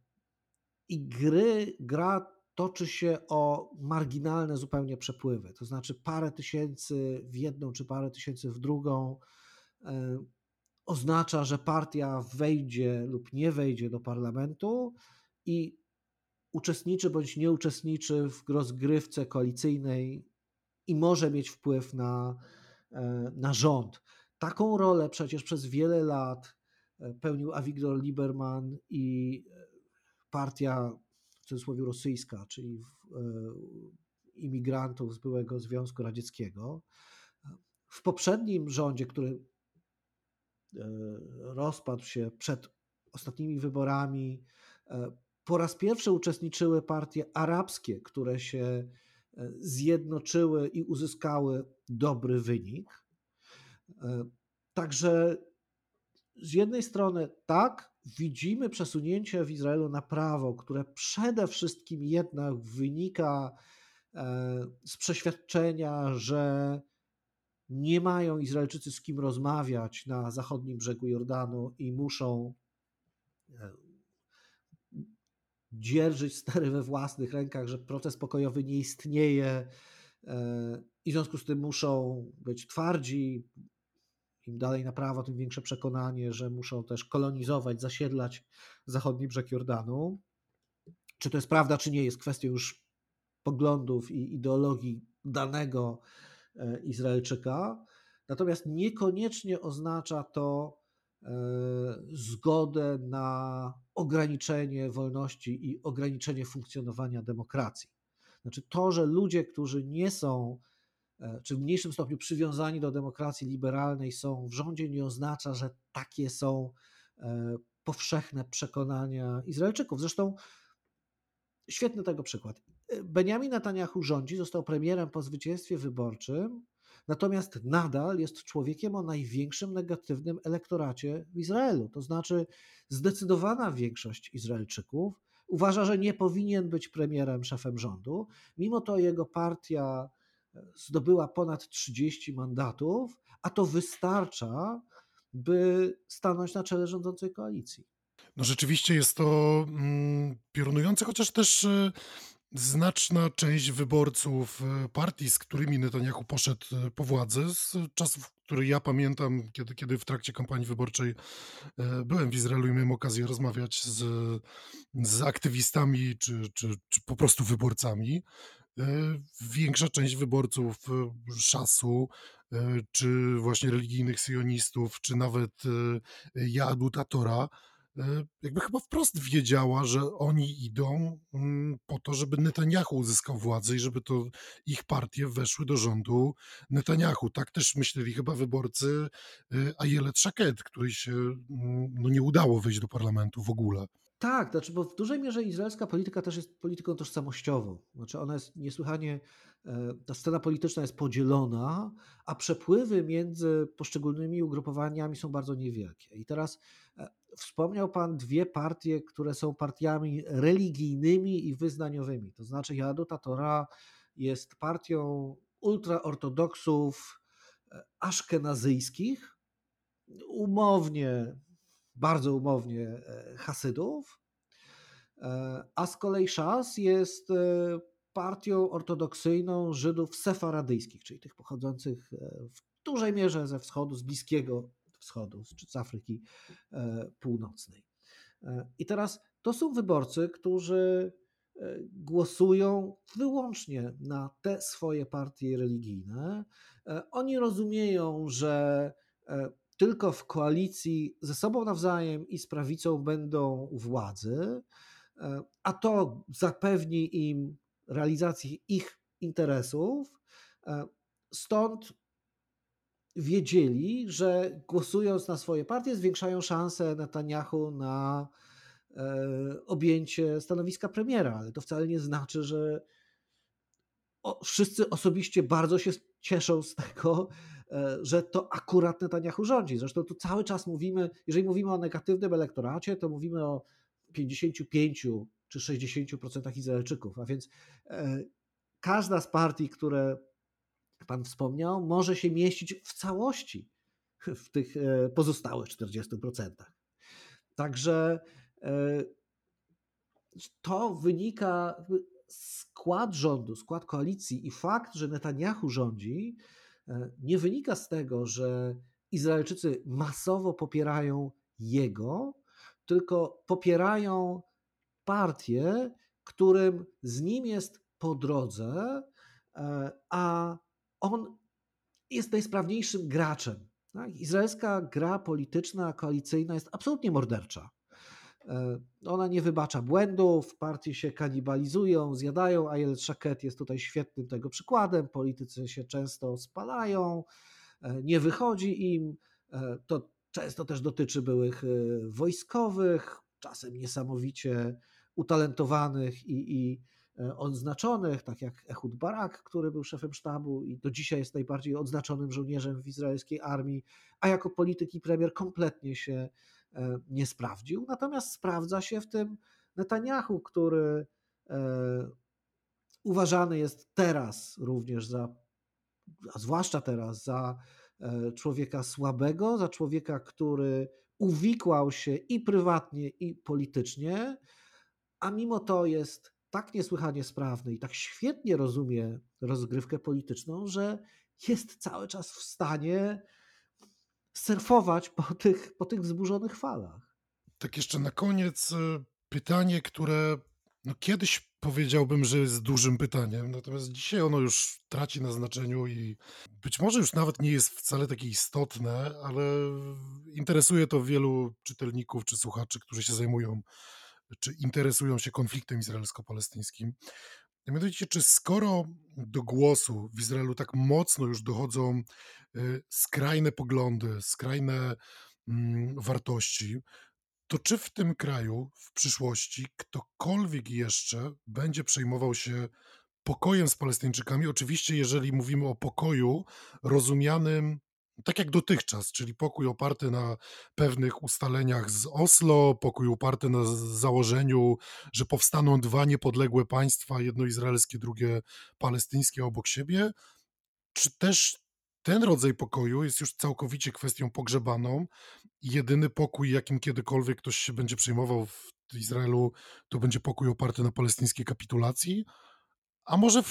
i gry, gra toczy się o marginalne zupełnie przepływy, to znaczy parę tysięcy w jedną czy parę tysięcy w drugą e, oznacza, że partia wejdzie lub nie wejdzie do parlamentu i uczestniczy bądź nie uczestniczy w rozgrywce koalicyjnej i może mieć wpływ na, e, na rząd. Taką rolę przecież przez wiele lat pełnił Avigdor Lieberman i e, partia w cudzysłowie rosyjska, czyli e, imigrantów z byłego Związku Radzieckiego. W poprzednim rządzie, który e, rozpadł się przed ostatnimi wyborami, po raz pierwszy uczestniczyły partie arabskie, które się zjednoczyły i uzyskały dobry wynik. Także z jednej strony tak, widzimy przesunięcie w Izraelu na prawo, które przede wszystkim jednak wynika z przeświadczenia, że nie mają Izraelczycy z kim rozmawiać na zachodnim brzegu Jordanu i muszą dzierżyć stery we własnych rękach, że proces pokojowy nie istnieje i w związku z tym muszą być twardzi. Im dalej na prawo, tym większe przekonanie, że muszą też kolonizować, zasiedlać zachodni brzeg Jordanu. Czy to jest prawda, czy nie, jest kwestią już poglądów i ideologii danego e, Izraelczyka. Natomiast niekoniecznie oznacza to e, zgodę na ograniczenie wolności i ograniczenie funkcjonowania demokracji. Znaczy to, że ludzie, którzy nie są, czy w mniejszym stopniu przywiązani do demokracji liberalnej są w rządzie, nie oznacza, że takie są powszechne przekonania Izraelczyków. Zresztą świetny tego przykład. Benjamin Netanyahu rządzi, został premierem po zwycięstwie wyborczym, natomiast nadal jest człowiekiem o największym negatywnym elektoracie w Izraelu. To znaczy, zdecydowana większość Izraelczyków uważa, że nie powinien być premierem, szefem rządu. Mimo to jego partia zdobyła ponad 30 mandatów, a to wystarcza, by stanąć na czele rządzącej koalicji. No rzeczywiście jest to mm, piorunujące, chociaż też y, znaczna część wyborców y, partii, z którymi Netanyahu poszedł y, po władzę, z czasów, które ja pamiętam, kiedy, kiedy w trakcie kampanii wyborczej byłem w Izraelu i miałem okazję rozmawiać z, z aktywistami czy, czy, czy po prostu wyborcami. Większa część wyborców Szasu, czy właśnie religijnych sionistów, czy nawet Jadu Tatora, E, jakby chyba wprost wiedziała, że oni idą mm, po to, żeby Netanyahu uzyskał władzę i żeby to ich partie weszły do rządu Netanyahu. Tak też myśleli chyba wyborcy e, Ayelet Shaked, której się mm, no, nie udało wejść do parlamentu w ogóle. Tak, znaczy, bo w dużej mierze izraelska polityka też jest polityką tożsamościową. Znaczy ona jest niesłychanie, e, ta scena polityczna jest podzielona, a przepływy między poszczególnymi ugrupowaniami są bardzo niewielkie. I teraz e, wspomniał Pan dwie partie, które są partiami religijnymi i wyznaniowymi. To znaczy Jaduta Torah jest partią ultraortodoksów e, aszkenazyjskich, umownie bardzo umownie e, Hasydów, e, a z kolei Szas jest e, partią ortodoksyjną Żydów sefaradyjskich, czyli tych pochodzących w dużej mierze ze wschodu, z Bliskiego Wschodu, z Afryki Północnej. I teraz to są wyborcy, którzy głosują wyłącznie na te swoje partie religijne. Oni rozumieją, że tylko w koalicji ze sobą nawzajem i z prawicą będą u władzy, e, a to zapewni im realizację ich interesów. E, stąd wiedzieli, że głosując na swoje partie, zwiększają szanse Netanyahu na e, objęcie stanowiska premiera, ale to wcale nie znaczy, że wszyscy osobiście bardzo się cieszą z tego, że to akurat Netanyahu rządzi. Zresztą tu cały czas mówimy, jeżeli mówimy o negatywnym elektoracie, to mówimy o 55 czy 60% Izraelczyków, a więc e, każda z partii, które Pan wspomniał, może się mieścić w całości w tych e, pozostałych 40%. Także to wynika, skład rządu, skład koalicji i fakt, że Netanyahu rządzi, E, nie wynika z tego, że Izraelczycy masowo popierają jego, tylko popierają partię, którym z nim jest po drodze, e, a on jest najsprawniejszym graczem. Tak? Izraelska gra polityczna, koalicyjna jest absolutnie mordercza. E, ona nie wybacza błędów, partie się kanibalizują, zjadają. Ayelet Shaked jest tutaj świetnym tego przykładem. Politycy się często spalają, e, nie wychodzi im. E, to często też dotyczy byłych wojskowych, czasem niesamowicie utalentowanych i, i odznaczonych, tak jak Ehud Barak, który był szefem sztabu i do dzisiaj jest najbardziej odznaczonym żołnierzem w izraelskiej armii, a jako polityk i premier kompletnie się nie sprawdził. Natomiast sprawdza się w tym Netanyahu, który uważany jest teraz również za, a zwłaszcza teraz, za człowieka słabego, za człowieka, który uwikłał się i prywatnie, i politycznie, a mimo to jest tak niesłychanie sprawny i tak świetnie rozumie rozgrywkę polityczną, że jest cały czas w stanie surfować po tych, po tych wzburzonych falach. Tak jeszcze na koniec y, pytanie, które no kiedyś powiedziałbym, że jest dużym pytaniem, natomiast dzisiaj ono już traci na znaczeniu i być może już nawet nie jest wcale takie istotne, ale interesuje to wielu czytelników czy słuchaczy, którzy się zajmują czy interesują się konfliktem izraelsko-palestyńskim. Mianowicie, czy skoro do głosu w Izraelu tak mocno już dochodzą skrajne poglądy, skrajne mm, wartości, to czy w tym kraju w przyszłości ktokolwiek jeszcze będzie przejmował się pokojem z Palestyńczykami? Oczywiście, jeżeli mówimy o pokoju rozumianym tak jak dotychczas, czyli pokój oparty na pewnych ustaleniach z Oslo, pokój oparty na założeniu, że powstaną dwa niepodległe państwa, jedno izraelskie, drugie palestyńskie obok siebie, czy też ten rodzaj pokoju jest już całkowicie kwestią pogrzebaną jedyny pokój, jakim kiedykolwiek ktoś się będzie przejmował w Izraelu, to będzie pokój oparty na palestyńskiej kapitulacji? A może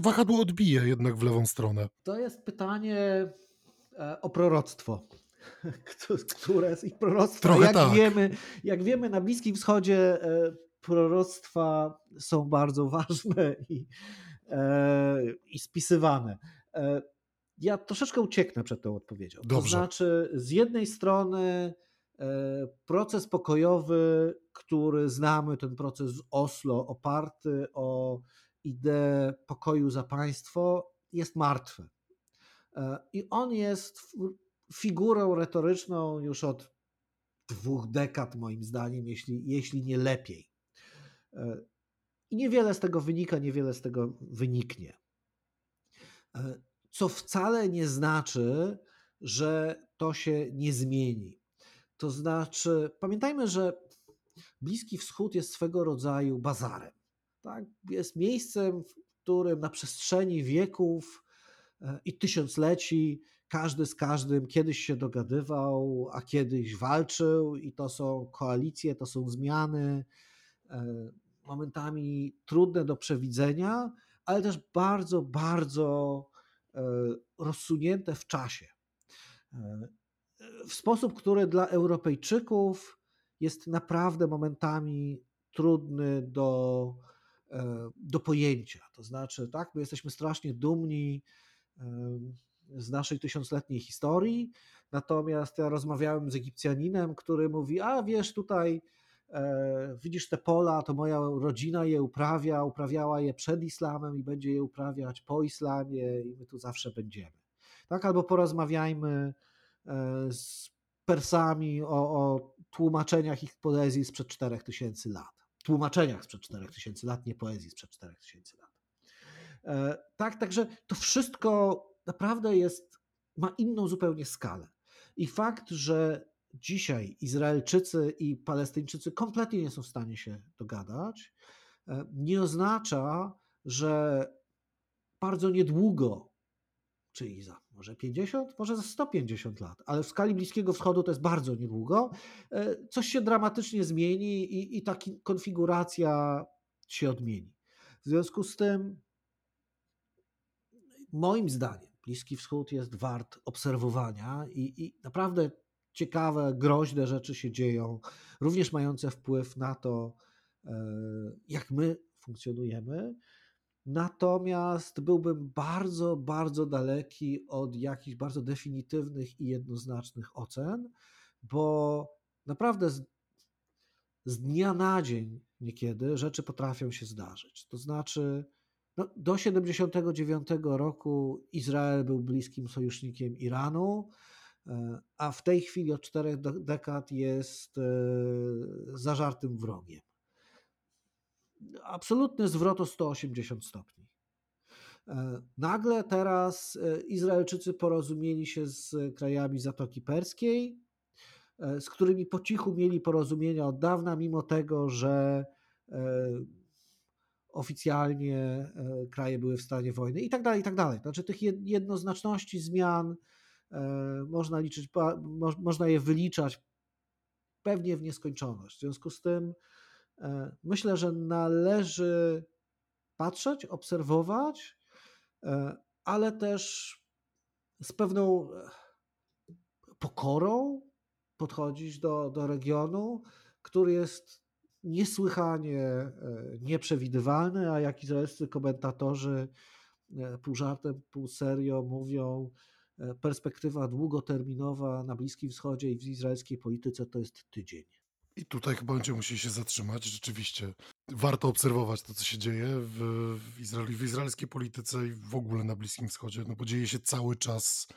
wahadło odbije jednak w lewą stronę? To jest pytanie e, o proroctwo które z ich proroctwa, jak, tak. wiemy, jak wiemy na Bliskim Wschodzie e, proroctwa są bardzo ważne i, e, i spisywane ja troszeczkę ucieknę przed tą odpowiedzią. Dobrze. To znaczy, z jednej strony e, proces pokojowy, który znamy, ten proces z Oslo, oparty o ideę pokoju za państwo, jest martwy. E, I on jest figurą retoryczną już od dwóch dekad, moim zdaniem, jeśli, jeśli nie lepiej. E, I niewiele z tego wynika, niewiele z tego wyniknie co wcale nie znaczy, że to się nie zmieni. To znaczy, pamiętajmy, że Bliski Wschód jest swego rodzaju bazarem. Tak? Jest miejscem, w którym na przestrzeni wieków e, i tysiącleci każdy z każdym kiedyś się dogadywał, a kiedyś walczył, i to są koalicje, to są zmiany, e, momentami trudne do przewidzenia, ale też bardzo, bardzo rozsunięte w czasie. E, w sposób, który dla Europejczyków jest naprawdę momentami trudny do, e, do pojęcia. To znaczy, tak, my jesteśmy strasznie dumni z naszej tysiącletniej historii, natomiast ja rozmawiałem z Egipcjaninem, który mówi, a wiesz, tutaj E, widzisz te pola, to moja rodzina je uprawia, uprawiała je przed islamem i będzie je uprawiać po islamie i my tu zawsze będziemy. Tak, albo porozmawiajmy e, z Persami o, o tłumaczeniach ich poezji sprzed 4000 lat. Tłumaczeniach sprzed 4000 lat, nie poezji sprzed 4000 lat. E, tak, także to wszystko naprawdę jest, ma inną zupełnie skalę. I fakt, że dzisiaj Izraelczycy i Palestyńczycy kompletnie nie są w stanie się dogadać, e, nie oznacza, że bardzo niedługo, czyli za może 50, może za 150 lat, ale w skali Bliskiego Wschodu to jest bardzo niedługo, e, coś się dramatycznie zmieni i, i ta konfiguracja się odmieni. W związku z tym, moim zdaniem, Bliski Wschód jest wart obserwowania i, i naprawdę ciekawe, groźne rzeczy się dzieją, również mające wpływ na to, e, jak my funkcjonujemy. Natomiast byłbym bardzo, bardzo daleki od jakichś bardzo definitywnych i jednoznacznych ocen, bo naprawdę z, z dnia na dzień niekiedy rzeczy potrafią się zdarzyć. To znaczy, no, do 79 roku Izrael był bliskim sojusznikiem Iranu. E, a w tej chwili od czterech dekad jest e, zażartym wrogiem. absolutny zwrot o 180 stopni. E, nagle teraz Izraelczycy porozumieli się z krajami Zatoki Perskiej, z którymi po cichu mieli porozumienia od dawna, mimo tego, że oficjalnie kraje były w stanie wojny i tak dalej, i tak dalej. Znaczy tych jednoznaczności zmian można liczyć, można je wyliczać pewnie w nieskończoność. W związku z tym myślę, że należy patrzeć, obserwować, E, ale też z pewną e, pokorą podchodzić do, do regionu, który jest niesłychanie e, nieprzewidywalny, a jak izraelscy komentatorzy pół żartem, pół serio mówią, perspektywa długoterminowa na Bliskim Wschodzie i w izraelskiej polityce to jest tydzień. I tutaj chyba będziemy musieli się zatrzymać. Rzeczywiście warto obserwować to, co się dzieje w, w Izraelu, w izraelskiej polityce i w ogóle na Bliskim Wschodzie, no bo dzieje się cały czas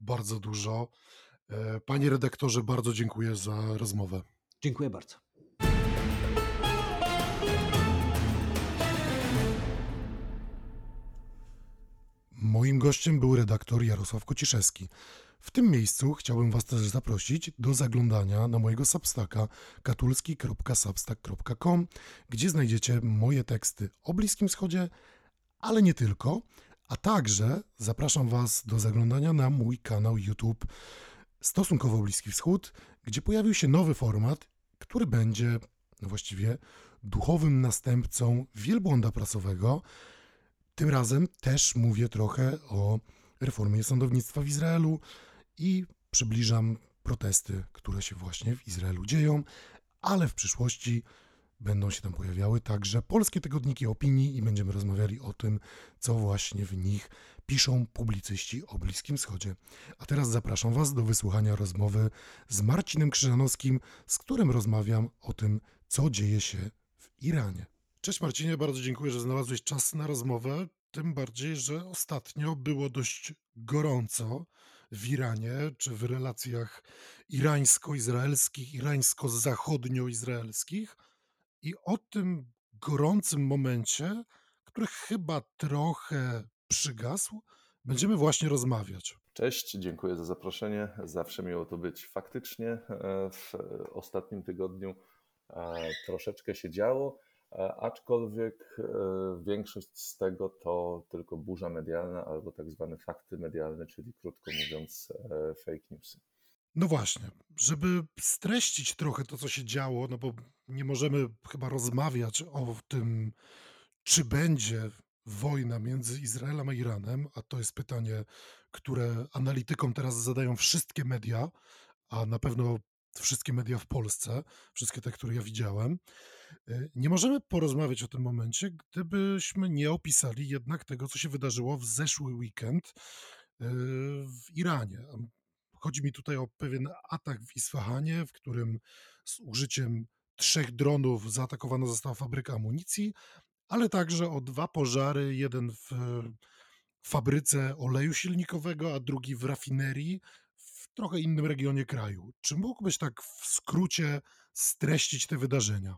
bardzo dużo. E, panie redaktorze, bardzo dziękuję za rozmowę. Dziękuję bardzo. Moim gościem był redaktor Jarosław Kociszewski. W tym miejscu chciałbym Was też zaprosić do zaglądania na mojego substacka katulski.substack.com, gdzie znajdziecie moje teksty o Bliskim Wschodzie, ale nie tylko, a także zapraszam Was do zaglądania na mój kanał YouTube Stosunkowo Bliski Wschód, gdzie pojawił się nowy format, który będzie właściwie duchowym następcą wielbłąda prasowego. Tym razem też mówię trochę o reformie sądownictwa w Izraelu, i przybliżam protesty, które się właśnie w Izraelu dzieją, ale w przyszłości będą się tam pojawiały także polskie tygodniki opinii i będziemy rozmawiali o tym, co właśnie w nich piszą publicyści o Bliskim Wschodzie. A teraz zapraszam Was do wysłuchania rozmowy z Marcinem Krzyżanowskim, z którym rozmawiam o tym, co dzieje się w Iranie. Cześć Marcinie, bardzo dziękuję, że znalazłeś czas na rozmowę. Tym bardziej, że ostatnio było dość gorąco w Iranie, czy w relacjach irańsko-izraelskich, irańsko-zachodnioizraelskich i o tym gorącym momencie, który chyba trochę przygasł, będziemy właśnie rozmawiać. Cześć, dziękuję za zaproszenie. Zawsze miło to być. Faktycznie e, w ostatnim tygodniu e, troszeczkę się działo. E, aczkolwiek e, większość z tego to tylko burza medialna albo tak zwane fakty medialne, czyli krótko mówiąc e, fake newsy. No właśnie, żeby streścić trochę to, co się działo, no bo nie możemy chyba rozmawiać o tym, czy będzie wojna między Izraelem a Iranem, a to jest pytanie, które analitykom teraz zadają wszystkie media, a na pewno wszystkie media w Polsce, wszystkie te, które ja widziałem. E, nie możemy porozmawiać o tym momencie, gdybyśmy nie opisali jednak tego, co się wydarzyło w zeszły weekend e, w Iranie. Chodzi mi tutaj o pewien atak w Isfahanie, w którym z użyciem trzech dronów zaatakowano została fabryka amunicji, ale także o dwa pożary, jeden w fabryce oleju silnikowego, a drugi w rafinerii w trochę innym regionie kraju. Czy mógłbyś tak w skrócie streścić te wydarzenia?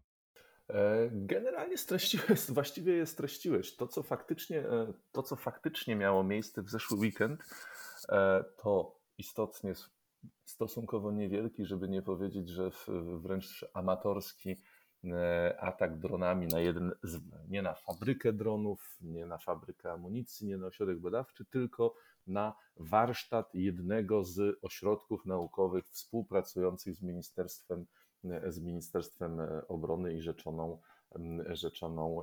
E, generalnie streściłeś, właściwie je streściłeś. To co, faktycznie, e, to, co faktycznie miało miejsce w zeszły weekend, e, to istotnie stosunkowo niewielki, żeby nie powiedzieć, że wręcz amatorski atak dronami na jeden, nie na fabrykę dronów, nie na fabrykę amunicji, nie na ośrodek badawczy, tylko na warsztat jednego z ośrodków naukowych współpracujących z Ministerstwem z Ministerstwem Obrony i rzeczoną, rzeczoną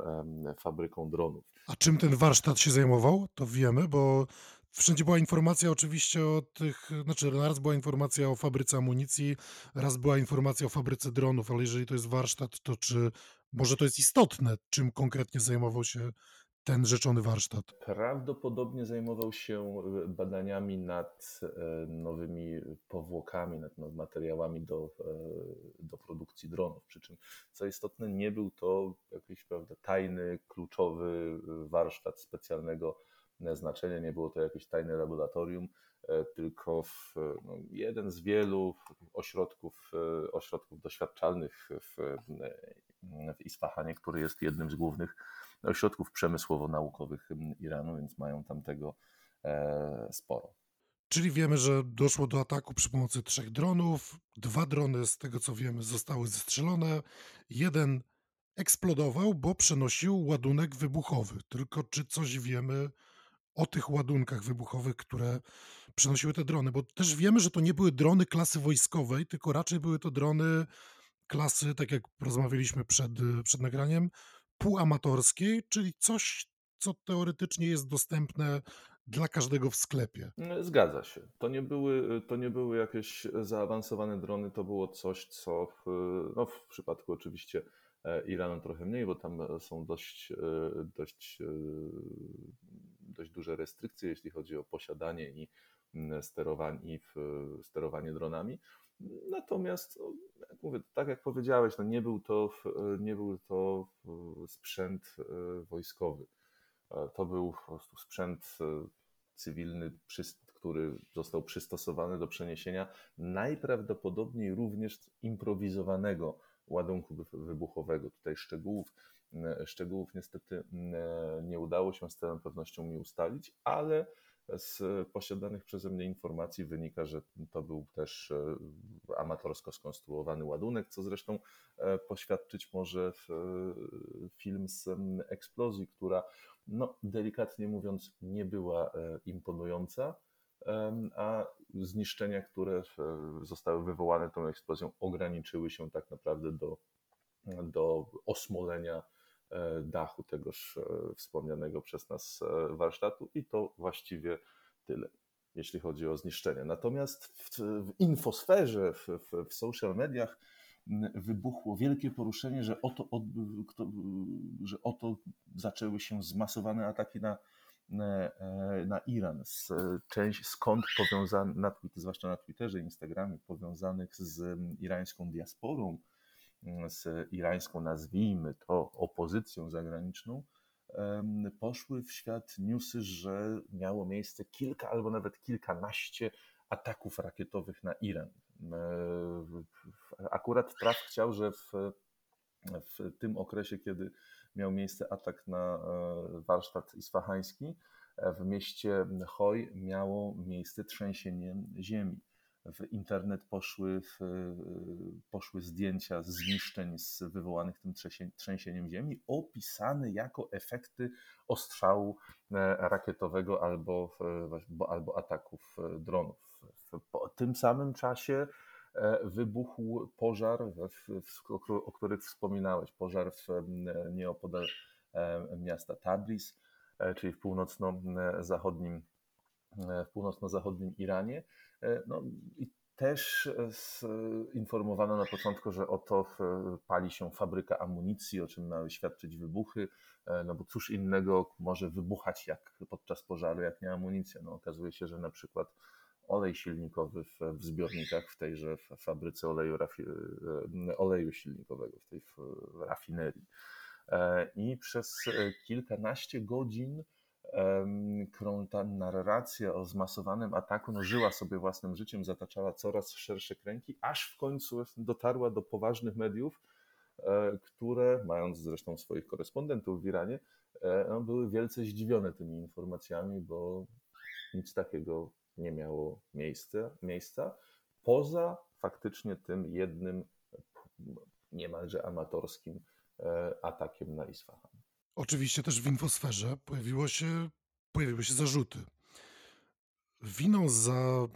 fabryką dronów. A czym ten warsztat się zajmował? To wiemy, bo wszędzie była informacja oczywiście o tych, znaczy raz była informacja o fabryce amunicji, raz była informacja o fabryce dronów, ale jeżeli to jest warsztat, to czy może to jest istotne, czym konkretnie zajmował się ten rzeczony warsztat? Prawdopodobnie zajmował się e, badaniami nad e, nowymi powłokami, nad materiałami do, e, do produkcji dronów. Przy czym, co istotne, nie był to jakiś prawda, tajny, kluczowy warsztat specjalnego znaczenie, nie było to jakieś tajne laboratorium, tylko w, no, jeden z wielu ośrodków, ośrodków doświadczalnych w, w Isfahanie, który jest jednym z głównych ośrodków przemysłowo-naukowych Iranu, więc mają tam tego sporo. Czyli wiemy, że doszło do ataku przy pomocy trzech dronów. Dwa drony, z tego co wiemy, zostały zestrzelone. Jeden eksplodował, bo przenosił ładunek wybuchowy. Tylko czy coś wiemy o tych ładunkach wybuchowych, które przenosiły te drony? Bo też wiemy, że to nie były drony klasy wojskowej, tylko raczej były to drony klasy, tak jak rozmawialiśmy przed, przed nagraniem, półamatorskiej, czyli coś, co teoretycznie jest dostępne dla każdego w sklepie. Zgadza się. To nie były, to nie były jakieś zaawansowane drony, to było coś, co w, no w przypadku oczywiście e, Iranu trochę mniej, bo tam są dość, e, dość, e, dość duże restrykcje, jeśli chodzi o posiadanie i sterowanie, i sterowanie dronami. Natomiast, no, jak mówię, tak jak powiedziałeś, no nie, był to, nie był to sprzęt wojskowy. To był po prostu sprzęt cywilny, który został przystosowany do przeniesienia najprawdopodobniej również improwizowanego ładunku wybuchowego. Tutaj szczegółów, szczegółów niestety nie udało się z całą pewnością mi ustalić, ale z posiadanych przeze mnie informacji wynika, że to był też e, amatorsko skonstruowany ładunek, co zresztą e, poświadczyć może e, film z eksplozji, która no, delikatnie mówiąc nie była imponująca, a zniszczenia, które zostały wywołane tą eksplozją, ograniczyły się tak naprawdę do, do osmolenia dachu tegoż e, wspomnianego przez nas e, warsztatu i to właściwie tyle, jeśli chodzi o zniszczenie. Natomiast w, w infosferze, w, w, w social mediach wybuchło wielkie poruszenie, że oto, od, że oto zaczęły się zmasowane ataki na, na Iran. Z, część skąd powiązane, na, zwłaszcza na Twitterze, Instagramie, powiązanych z irańską diasporą, z irańską, nazwijmy to, opozycją zagraniczną, poszły w świat newsy, że miało miejsce kilka albo nawet kilkanaście ataków rakietowych na Iran. Akurat Trump chciał, że w, w tym okresie, kiedy miał miejsce atak na e, warsztat isfahański, w mieście Hoj miało miejsce trzęsienie ziemi w internet poszły, w, poszły zdjęcia zniszczeń z wywołanych tym trzęsieniem ziemi, opisane jako efekty ostrzału e, rakietowego albo, albo ataków e, dronów. W tym samym czasie e, wybuchł pożar, o których wspominałeś, pożar w, nieopodal miasta Tabriz, czyli w północno-zachodnim, w północno-zachodnim Iranie. E, no i też informowano na początku, że oto pali się fabryka amunicji, o czym miały świadczyć wybuchy, e, no bo cóż innego może wybuchać jak podczas pożaru, jak nie amunicja. No okazuje się, że na przykład olej silnikowy w, w zbiornikach w tejże fabryce oleju, rafi, e, oleju silnikowego, w tej rafinerii. I przez kilkanaście godzin którą ta narracja o zmasowanym ataku no, żyła sobie własnym życiem, zataczała coraz szersze kręgi, aż w końcu dotarła do poważnych mediów, e, które, mając zresztą swoich korespondentów w Iranie, e, no, były wielce zdziwione tymi informacjami, bo nic takiego nie miało miejsca, miejsca poza faktycznie tym jednym niemalże amatorskim e, atakiem na Isfahan. Oczywiście też w infosferze pojawiło się, pojawiły się zarzuty. Winą za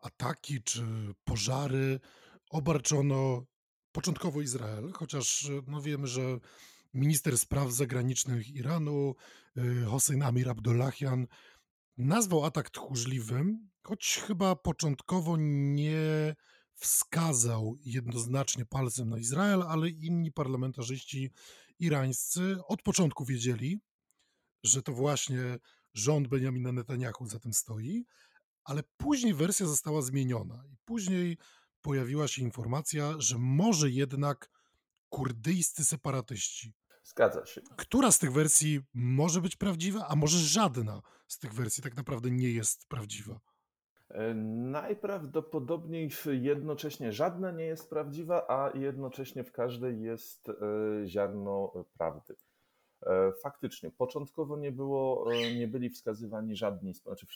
ataki czy pożary obarczono początkowo Izrael, chociaż no wiemy, że minister spraw zagranicznych Iranu, y, Hossein Amir Abdullahian, nazwał atak tchórzliwym, choć chyba początkowo nie wskazał jednoznacznie palcem na Izrael, ale inni parlamentarzyści irańscy od początku wiedzieli, że to właśnie rząd Benjamina Netanyahu za tym stoi, ale później wersja została zmieniona i później pojawiła się informacja, że może jednak kurdyjscy separatyści. Zgadza się. Która z tych wersji może być prawdziwa, a może żadna z tych wersji tak naprawdę nie jest prawdziwa? E, najprawdopodobniej jednocześnie żadna nie jest prawdziwa, a jednocześnie w każdej jest e, ziarno prawdy. E, faktycznie, początkowo nie, było, nie byli wskazywani żadni, znaczy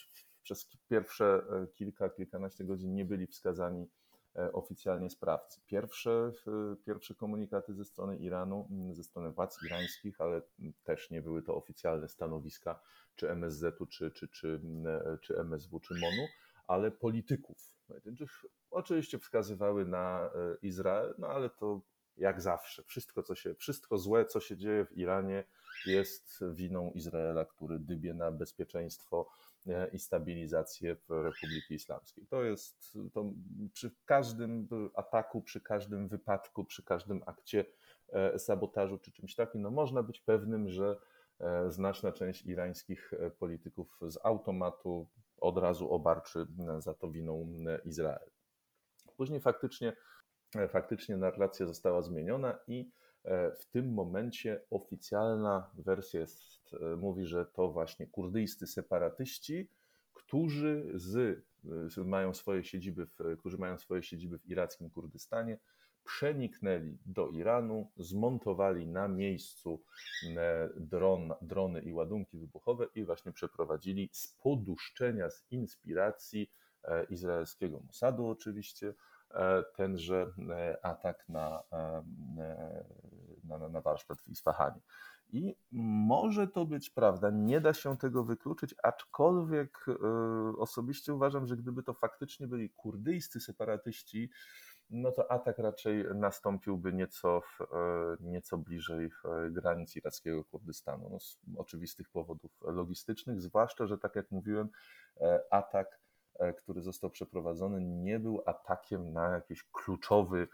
przez pierwsze kilka, kilkanaście godzin nie byli wskazani oficjalnie sprawcy. Pierwsze, pierwsze komunikaty ze strony Iranu, ze strony władz irańskich, ale też nie były to oficjalne stanowiska czy MSZ-u, czy, czy, czy, czy MSW, czy MONU ale polityków. Oczywiście wskazywały na e, Izrael, no ale to jak zawsze, wszystko, co się, wszystko złe, co się dzieje w Iranie, jest winą Izraela, który dybie na bezpieczeństwo e, i stabilizację w Republiki Islamskiej. To jest to przy każdym ataku, przy każdym wypadku, przy każdym akcie e, sabotażu czy czymś takim, no można być pewnym, że znaczna część irańskich polityków z automatu od razu obarczy za to winą Izrael. Później faktycznie, faktycznie narracja została zmieniona i e, w tym momencie oficjalna wersja jest, e, mówi, że to właśnie kurdyjscy separatyści, którzy z, mają swoje siedziby w, którzy mają swoje siedziby w irackim Kurdystanie, przeniknęli do Iranu, zmontowali na miejscu e, dron, drony i ładunki wybuchowe i właśnie przeprowadzili z poduszczenia, z inspiracji e, izraelskiego Mossadu oczywiście, e, tenże atak na, na, na warsztat w Isfahanie. I może to być prawda, nie da się tego wykluczyć, aczkolwiek osobiście uważam, że gdyby to faktycznie byli kurdyjscy separatyści, no to atak raczej nastąpiłby nieco, w, e, nieco bliżej e, granic irackiego Kurdystanu. No z oczywistych powodów logistycznych, zwłaszcza, że tak jak mówiłem, e, atak, który został przeprowadzony, nie był atakiem na jakiś kluczowy,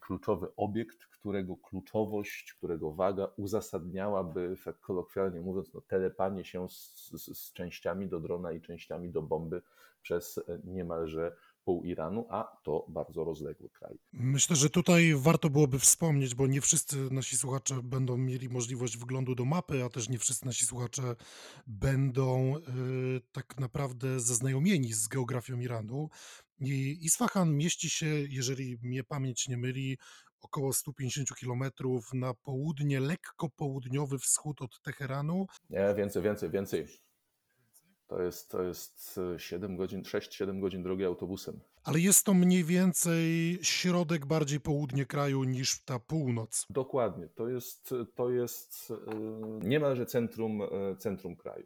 kluczowy obiekt, którego kluczowość, którego waga uzasadniałaby, tak kolokwialnie mówiąc, no, telepanie się z, z, z częściami do drona i częściami do bomby przez niemalże pół Iranu, a to bardzo rozległy kraj. Myślę, że tutaj warto byłoby wspomnieć, bo nie wszyscy nasi słuchacze będą mieli możliwość wglądu do mapy, a też nie wszyscy nasi słuchacze będą y, tak naprawdę zaznajomieni z geografią Iranu. I Isfahan mieści się, jeżeli mnie pamięć nie myli, około 150 kilometrów na południe, lekko południowy wschód od Teheranu. Nie, więcej, więcej, więcej. To jest, to jest 7 godzin, 6-7 godzin drogi autobusem. Ale jest to mniej więcej środek, bardziej południe kraju niż ta północ. Dokładnie. To jest, to jest e, niemalże centrum, e, centrum kraju.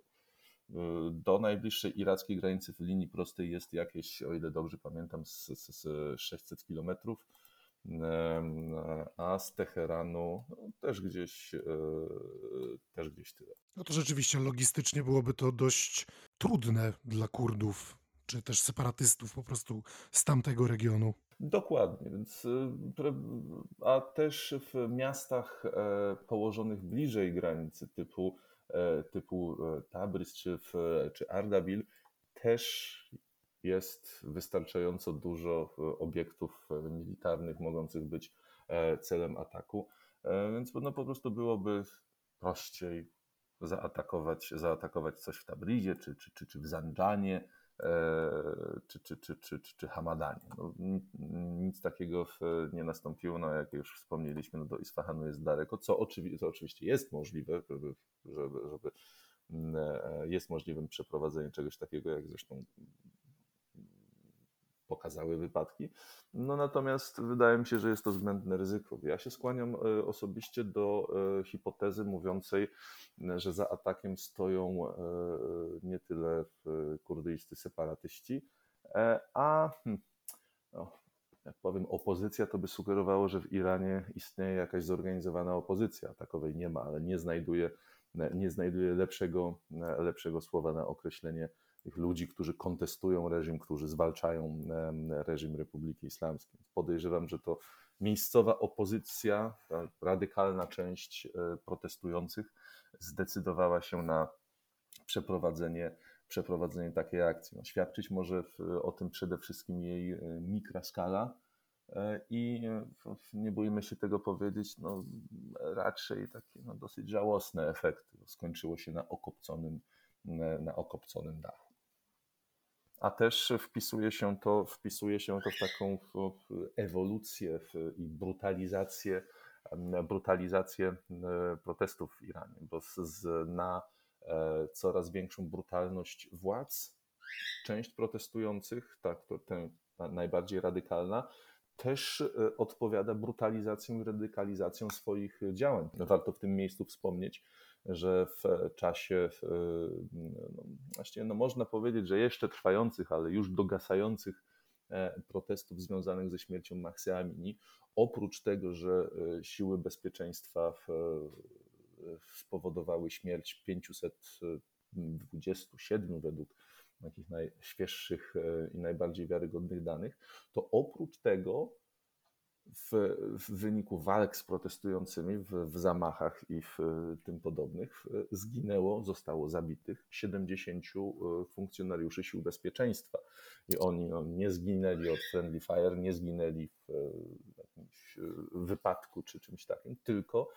Do najbliższej irackiej granicy w linii prostej jest jakieś, o ile dobrze pamiętam, z, z, z 600 kilometrów a z Teheranu no, też gdzieś też gdzieś tyle. No to rzeczywiście logistycznie byłoby to dość trudne dla Kurdów, czy też separatystów po prostu z tamtego regionu. Dokładnie, więc y, a też w miastach e, położonych bliżej granicy typu, e, typu e, Tabriz czy, w, czy Ardabil też jest wystarczająco dużo obiektów militarnych mogących być celem ataku, więc no po prostu byłoby prościej zaatakować, zaatakować coś w Tabrizie, czy, czy, czy, czy w Zandżanie, czy, czy, czy, czy, czy, czy Hamadanie. No, nic takiego nie nastąpiło, no jak już wspomnieliśmy, no do Isfahanu jest daleko, co, oczywi co oczywiście jest możliwe, żeby, żeby, żeby jest możliwym przeprowadzenie czegoś takiego, jak zresztą pokazały wypadki. No natomiast wydaje mi się, że jest to zbędne ryzyko. Ja się skłaniam e, osobiście do e, hipotezy mówiącej, że za atakiem stoją e, nie tyle kurdyjscy separatyści, a no, jak powiem opozycja, to by sugerowało, że w Iranie istnieje jakaś zorganizowana opozycja. Takowej nie ma, ale nie znajduję, nie znajduję lepszego, lepszego słowa na określenie tych ludzi, którzy kontestują reżim, którzy zwalczają reżim Republiki Islamskiej. Podejrzewam, że to miejscowa opozycja, radykalna część e, protestujących zdecydowała się na przeprowadzenie, przeprowadzenie takiej akcji. No, świadczyć może o tym przede wszystkim jej e, mikroskala, E, I nie bójmy się tego powiedzieć, no, raczej takie no, dosyć żałosne efekty. Skończyło się na okopconym, na okopconym dachu. A też wpisuje się to, wpisuje się to w taką ewolucję i brutalizację, brutalizację protestów w Iranie, bo z, na coraz większą brutalność władz część protestujących, tak, to, tę najbardziej radykalna, też e, odpowiada brutalizacją i radykalizacją swoich działań. Warto w tym miejscu wspomnieć, że w czasie, no, właściwie no można powiedzieć, że jeszcze trwających, ale już dogasających e, protestów związanych ze śmiercią Mahsa Amini, oprócz tego, że e, siły bezpieczeństwa spowodowały śmierć 527 według takich najświeższych e, i najbardziej wiarygodnych danych, to oprócz tego w, w wyniku walk z protestującymi w, w, zamachach i w tym podobnych zginęło, zostało zabitych 70 e, funkcjonariuszy sił bezpieczeństwa. I oni no, nie zginęli od friendly fire, nie zginęli w, jakimś wypadku czy czymś takim, tylko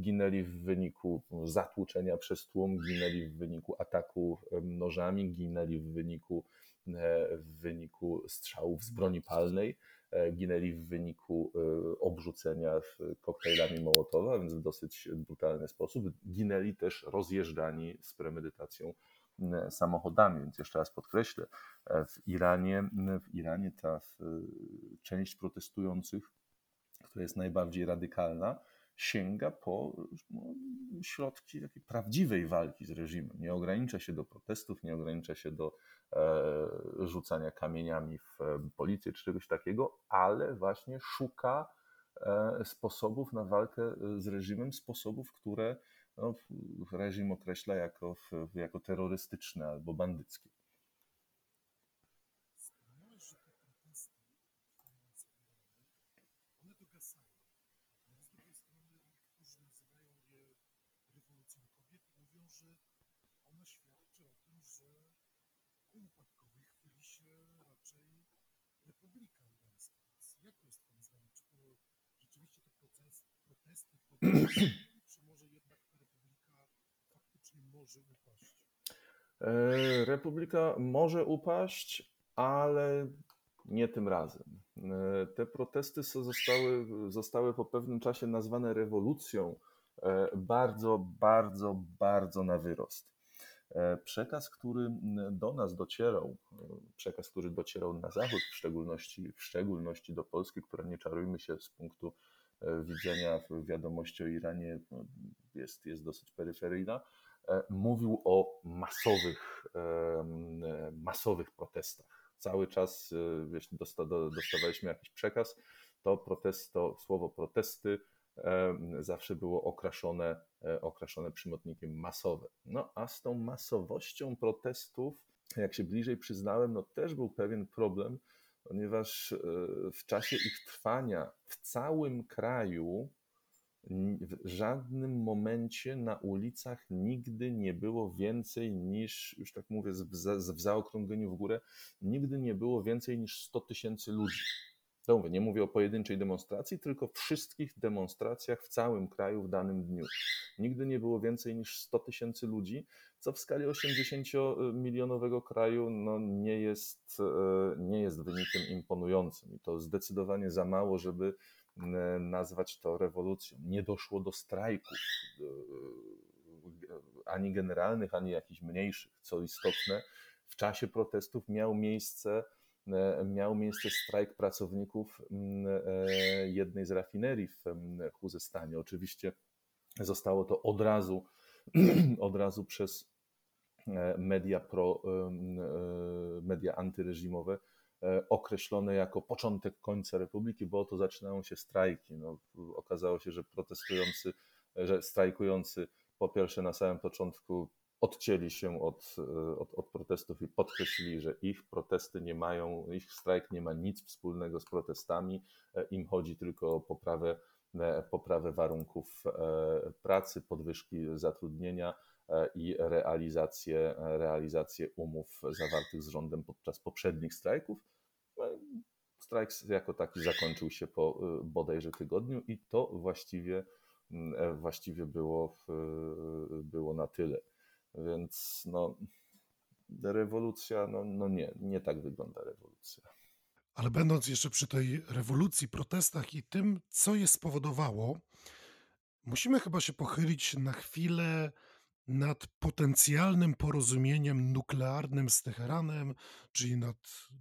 ginęli w wyniku zatłuczenia przez tłum, ginęli w wyniku ataku nożami, ginęli w wyniku, e, w wyniku strzałów z broni palnej, e, ginęli w wyniku e, obrzucenia koktajlami Mołotowa, więc w dosyć brutalny sposób. Ginęli też rozjeżdżani z premedytacją samochodami. Więc jeszcze raz podkreślę, w Iranie, w Iranie ta część protestujących, która jest najbardziej radykalna, sięga po no, środki takiej prawdziwej walki z reżimem. Nie ogranicza się do protestów, nie ogranicza się do e, rzucania kamieniami w e, policję czy czegoś takiego, ale właśnie szuka e, sposobów na walkę z reżimem, sposobów, które no, reżim określa jako, jako terrorystyczne albo bandyckie. Republika może upaść, ale nie tym razem. E, te protesty zostały, zostały po pewnym czasie nazwane rewolucją e, bardzo, bardzo, bardzo na wyrost. Przekaz, który do nas docierał, przekaz, który docierał na zachód, w szczególności, w szczególności do Polski, która nie czarujmy się z punktu E, widzenia wiadomości o Iranie no, jest, jest dosyć peryferyjna, e, mówił o masowych, e, masowych protestach. Cały czas, jeśli dostawaliśmy jakiś przekaz, to protest, to słowo protesty zawsze było okraszone, okraszone przymotnikiem masowe. No a z tą masowością protestów, jak się bliżej przyznałem, no też był pewien problem, ponieważ e, w czasie ich trwania w całym kraju w żadnym momencie na ulicach nigdy nie było więcej niż, już tak mówię w, zaokrągleniu w górę, nigdy nie było więcej niż 100 tysięcy ludzi. To mówię, nie mówię o pojedynczej demonstracji, tylko wszystkich demonstracjach w całym kraju w danym dniu. Nigdy nie było więcej niż 100 tysięcy ludzi, co w skali 80-milionowego kraju no, nie, jest, e, nie jest wynikiem imponującym. I to zdecydowanie za mało, żeby nazwać to rewolucją. Nie doszło do strajków e, ani generalnych, ani jakichś mniejszych. Co istotne, w czasie protestów miał miejsce E, miał miejsce strajk pracowników e, jednej z rafinerii w Chuzestanie. Oczywiście zostało to od razu, od razu przez e, media, pro, media antyreżimowe określone jako początek końca republiki, bo oto zaczynają się strajki. No, okazało się, że protestujący, że strajkujący po pierwsze na samym początku odcięli się od, e, od, od, protestów i podkreślili, że ich protesty nie mają, ich strajk nie ma nic wspólnego z protestami, e, im chodzi tylko o poprawę, e, poprawę warunków pracy, podwyżki zatrudnienia i realizację, realizację umów zawartych z rządem podczas poprzednich strajków. No strajk jako taki zakończył się po bodajże tygodniu i to właściwie, właściwie było, było na tyle. Więc no, rewolucja, no, no nie, nie tak wygląda rewolucja. Ale będąc jeszcze przy tej rewolucji, protestach i tym, co je spowodowało, musimy chyba się pochylić na chwilę nad potencjalnym porozumieniem nuklearnym z Teheranem, czyli nad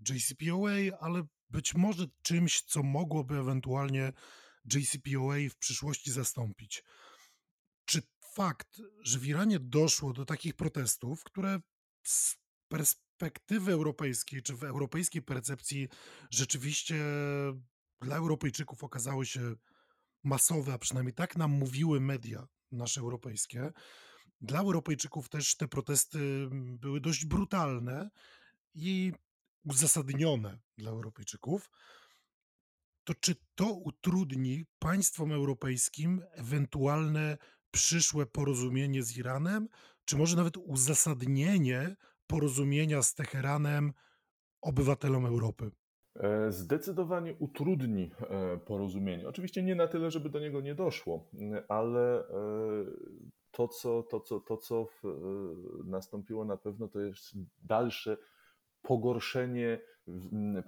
JCPOA, ale być może czymś, co mogłoby ewentualnie JCPOA w przyszłości zastąpić. Czy fakt, że w Iranie doszło do takich protestów, które z perspektywy europejskiej, czy w europejskiej percepcji rzeczywiście dla Europejczyków okazały się masowe, a przynajmniej tak nam mówiły media nasze europejskie. Dla Europejczyków też te protesty były dość brutalne i uzasadnione dla Europejczyków. To czy to utrudni państwom europejskim ewentualne przyszłe porozumienie z Iranem, czy może nawet uzasadnienie porozumienia z Teheranem obywatelom Europy? E, zdecydowanie utrudni e, porozumienie. Oczywiście nie na tyle, żeby do niego nie doszło, ale e, to, co, to, co, to, co nastąpiło na pewno, to jest dalsze pogorszenie,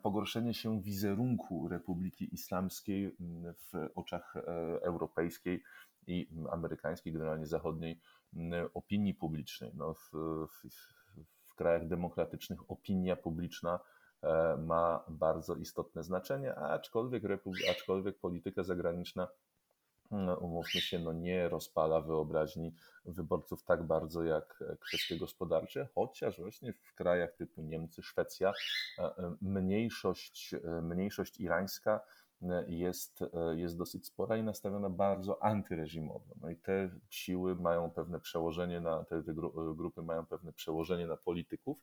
pogorszenie się wizerunku Republiki Islamskiej w oczach europejskiej i amerykańskiej, generalnie zachodniej opinii publicznej. No, w, w, w krajach demokratycznych opinia publiczna e, ma bardzo istotne znaczenie, aczkolwiek, aczkolwiek polityka zagraniczna, umówmy się, no nie rozpala wyobraźni wyborców tak bardzo jak kwestie gospodarcze, chociaż właśnie w krajach typu Niemcy, Szwecja e, e, mniejszość, mniejszość irańska jest, jest dosyć spora i nastawiona bardzo antyreżimowo. No i te siły mają pewne przełożenie na, te, te grupy mają pewne przełożenie na polityków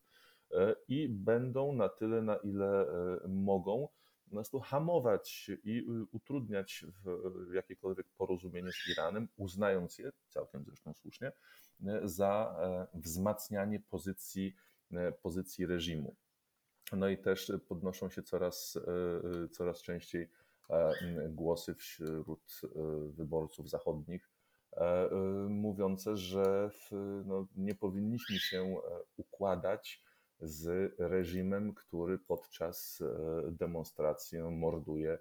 e, i będą na tyle, na ile e, mogą, po prostu hamować i utrudniać jakiekolwiek porozumienie z Iranem, uznając je, całkiem zresztą słusznie, e, za wzmacnianie pozycji, pozycji reżimu. No i też podnoszą się coraz, coraz częściej E, głosy wśród e, wyborców zachodnich, e, mówiące, że no, nie powinniśmy się układać z reżimem, który podczas demonstracji morduje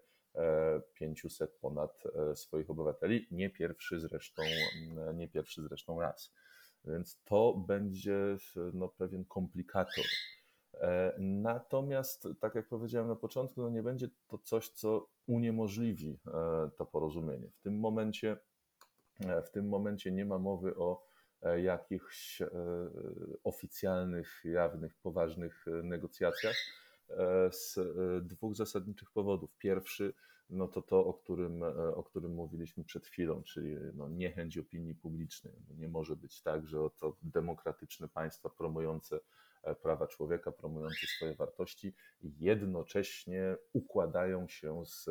500 ponad swoich obywateli. Nie pierwszy zresztą, nie pierwszy zresztą raz. Więc to będzie no, pewien komplikator E, natomiast, tak jak powiedziałem na początku, no nie będzie to coś, co uniemożliwi e, to porozumienie. W tym momencie, e, w tym momencie nie ma mowy o jakichś oficjalnych, jawnych, poważnych negocjacjach z dwóch zasadniczych powodów. Pierwszy, no to to, o którym, o którym mówiliśmy przed chwilą, czyli no niechęć opinii publicznej. Nie może być tak, że oto demokratyczne państwa promujące E, prawa człowieka, promujący swoje wartości, jednocześnie układają się z,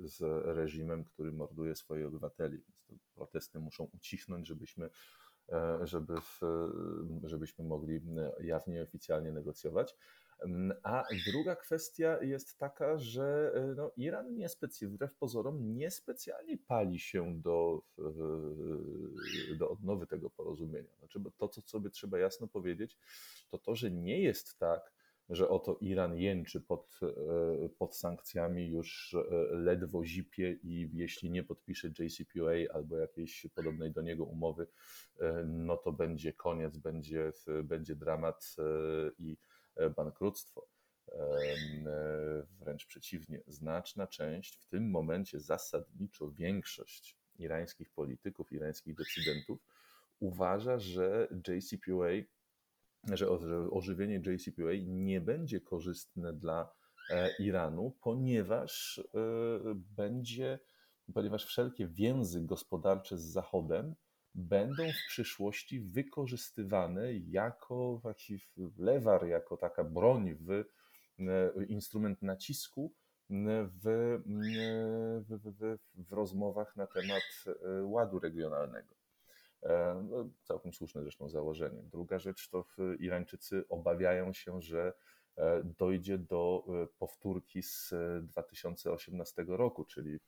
z reżimem, który morduje swoich obywateli. Więc protesty muszą ucichnąć, żebyśmy e, żeby w, żebyśmy mogli jawnie, oficjalnie negocjować. A druga kwestia jest taka, że e, no, Iran niespecjalnie, wbrew pozorom, niespecjalnie pali się do, do odnowy tego porozumienia. Znaczy, to, co sobie trzeba jasno powiedzieć, to to, że nie jest tak, że oto Iran jęczy pod, e, pod sankcjami, już e, ledwo zipie i jeśli nie podpisze JCPOA albo jakiejś podobnej do niego umowy, no to będzie koniec, będzie, będzie dramat i E, bankructwo. E, wręcz przeciwnie, znaczna część, w tym momencie zasadniczo większość irańskich polityków, irańskich decydentów uważa, że JCPOA, że ożywienie JCPOA nie będzie korzystne dla e, Iranu, ponieważ będzie, ponieważ wszelkie więzy gospodarcze z Zachodem będą w przyszłości wykorzystywane jako taki lewar, jako taka broń, w, e, instrument nacisku w, w, w, w rozmowach na temat e, ładu regionalnego. E, no, całkiem słuszne zresztą założenie. Druga rzecz to Irańczycy obawiają się, że e, dojdzie do e, powtórki z 2018 roku, czyli,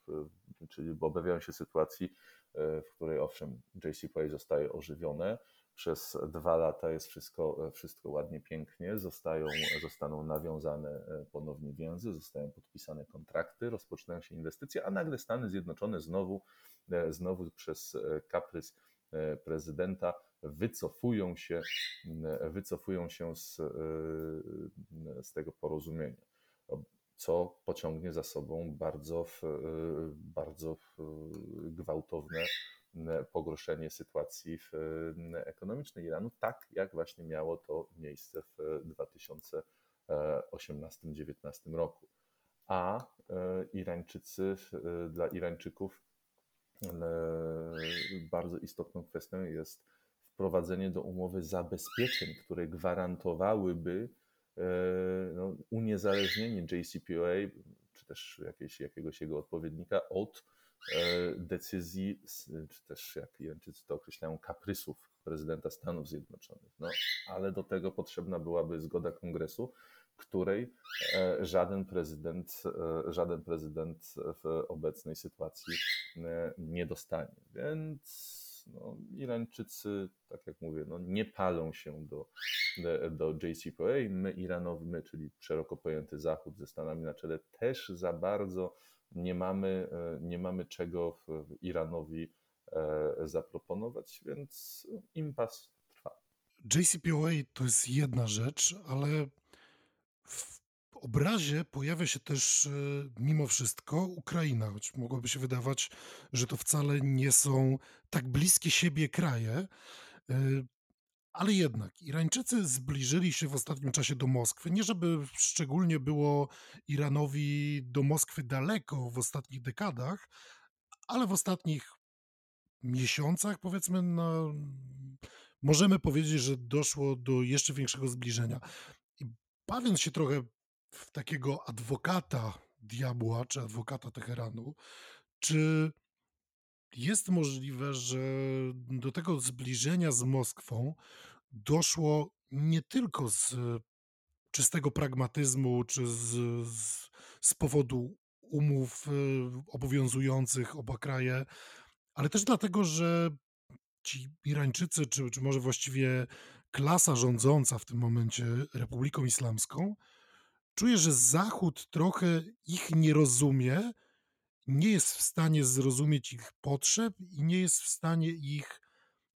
czyli obawiają się sytuacji, w której owszem JCPOA zostaje ożywione, przez dwa lata jest wszystko, wszystko ładnie, pięknie, zostają, zostaną nawiązane ponownie więzy, zostają podpisane kontrakty, rozpoczynają się inwestycje, a nagle Stany Zjednoczone znowu, znowu przez kaprys prezydenta wycofują się, wycofują się z, z tego porozumienia, co pociągnie za sobą bardzo, bardzo gwałtowne pogorszenie sytuacji ekonomicznej Iranu, tak jak właśnie miało to miejsce w 2018-2019 roku. A Irańczycy, dla Irańczyków bardzo istotną kwestią jest wprowadzenie do umowy zabezpieczeń, które gwarantowałyby no, uniezależnienie JCPOA, czy też jakieś, jakiegoś jego odpowiednika od E, decyzji, czy też jak Irańczycy to określają, kaprysów prezydenta Stanów Zjednoczonych. No, ale do tego potrzebna byłaby zgoda kongresu, której e, żaden prezydent, e, żaden prezydent w obecnej sytuacji nie dostanie. Więc no, Irańczycy, tak jak mówię, no, nie palą się do, do JCPOA. My, Iranowi, czyli szeroko pojęty Zachód ze Stanami na czele, też za bardzo nie mamy, e, nie mamy czego Iranowi e, zaproponować, więc impas trwa. JCPOA to jest jedna rzecz, ale w obrazie pojawia się też e, mimo wszystko Ukraina, choć mogłoby się wydawać, że to wcale nie są tak bliskie siebie kraje. Ale jednak Irańczycy zbliżyli się w ostatnim czasie do Moskwy. Nie żeby szczególnie było Iranowi do Moskwy daleko w ostatnich dekadach, ale w ostatnich miesiącach, powiedzmy, no, możemy powiedzieć, że doszło do jeszcze większego zbliżenia. Bawiąc się trochę w takiego adwokata diabła, czy adwokata Teheranu, czy jest możliwe, że do tego zbliżenia z Moskwą doszło nie tylko z czystego pragmatyzmu, czy z, z, z powodu umów y, obowiązujących oba kraje, ale też dlatego, że ci Irańczycy, czy, czy może właściwie klasa rządząca w tym momencie Republiką Islamską, czuje, że Zachód trochę ich nie rozumie nie jest w stanie zrozumieć ich potrzeb i nie jest w stanie ich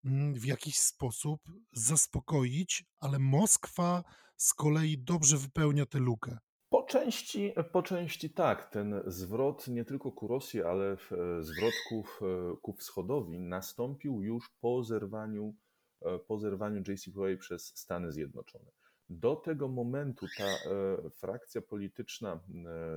mm, w jakiś sposób zaspokoić, ale Moskwa z kolei dobrze wypełnia tę lukę. Po części, po części tak. Ten zwrot nie tylko ku Rosji, ale e, zwrot ku, ku wschodowi nastąpił już po zerwaniu, e, po zerwaniu JCPOA przez Stany Zjednoczone. Do tego momentu ta e, frakcja polityczna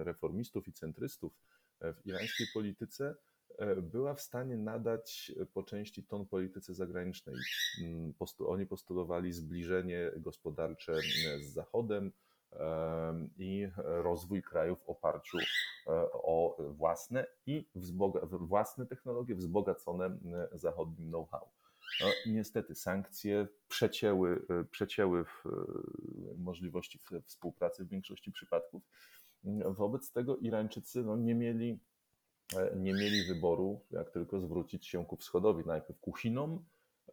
reformistów i centrystów w irańskiej polityce e, była w stanie nadać po części ton polityce zagranicznej. Mm, oni postulowali zbliżenie gospodarcze z Zachodem i rozwój krajów w oparciu e, o własne i własne technologie wzbogacone zachodnim know-how. No, niestety sankcje przecięły, e, przecięły możliwości współpracy w większości przypadków Wobec tego Irańczycy no, nie, mieli, e, nie mieli wyboru, jak tylko zwrócić się ku wschodowi, najpierw ku Chinom,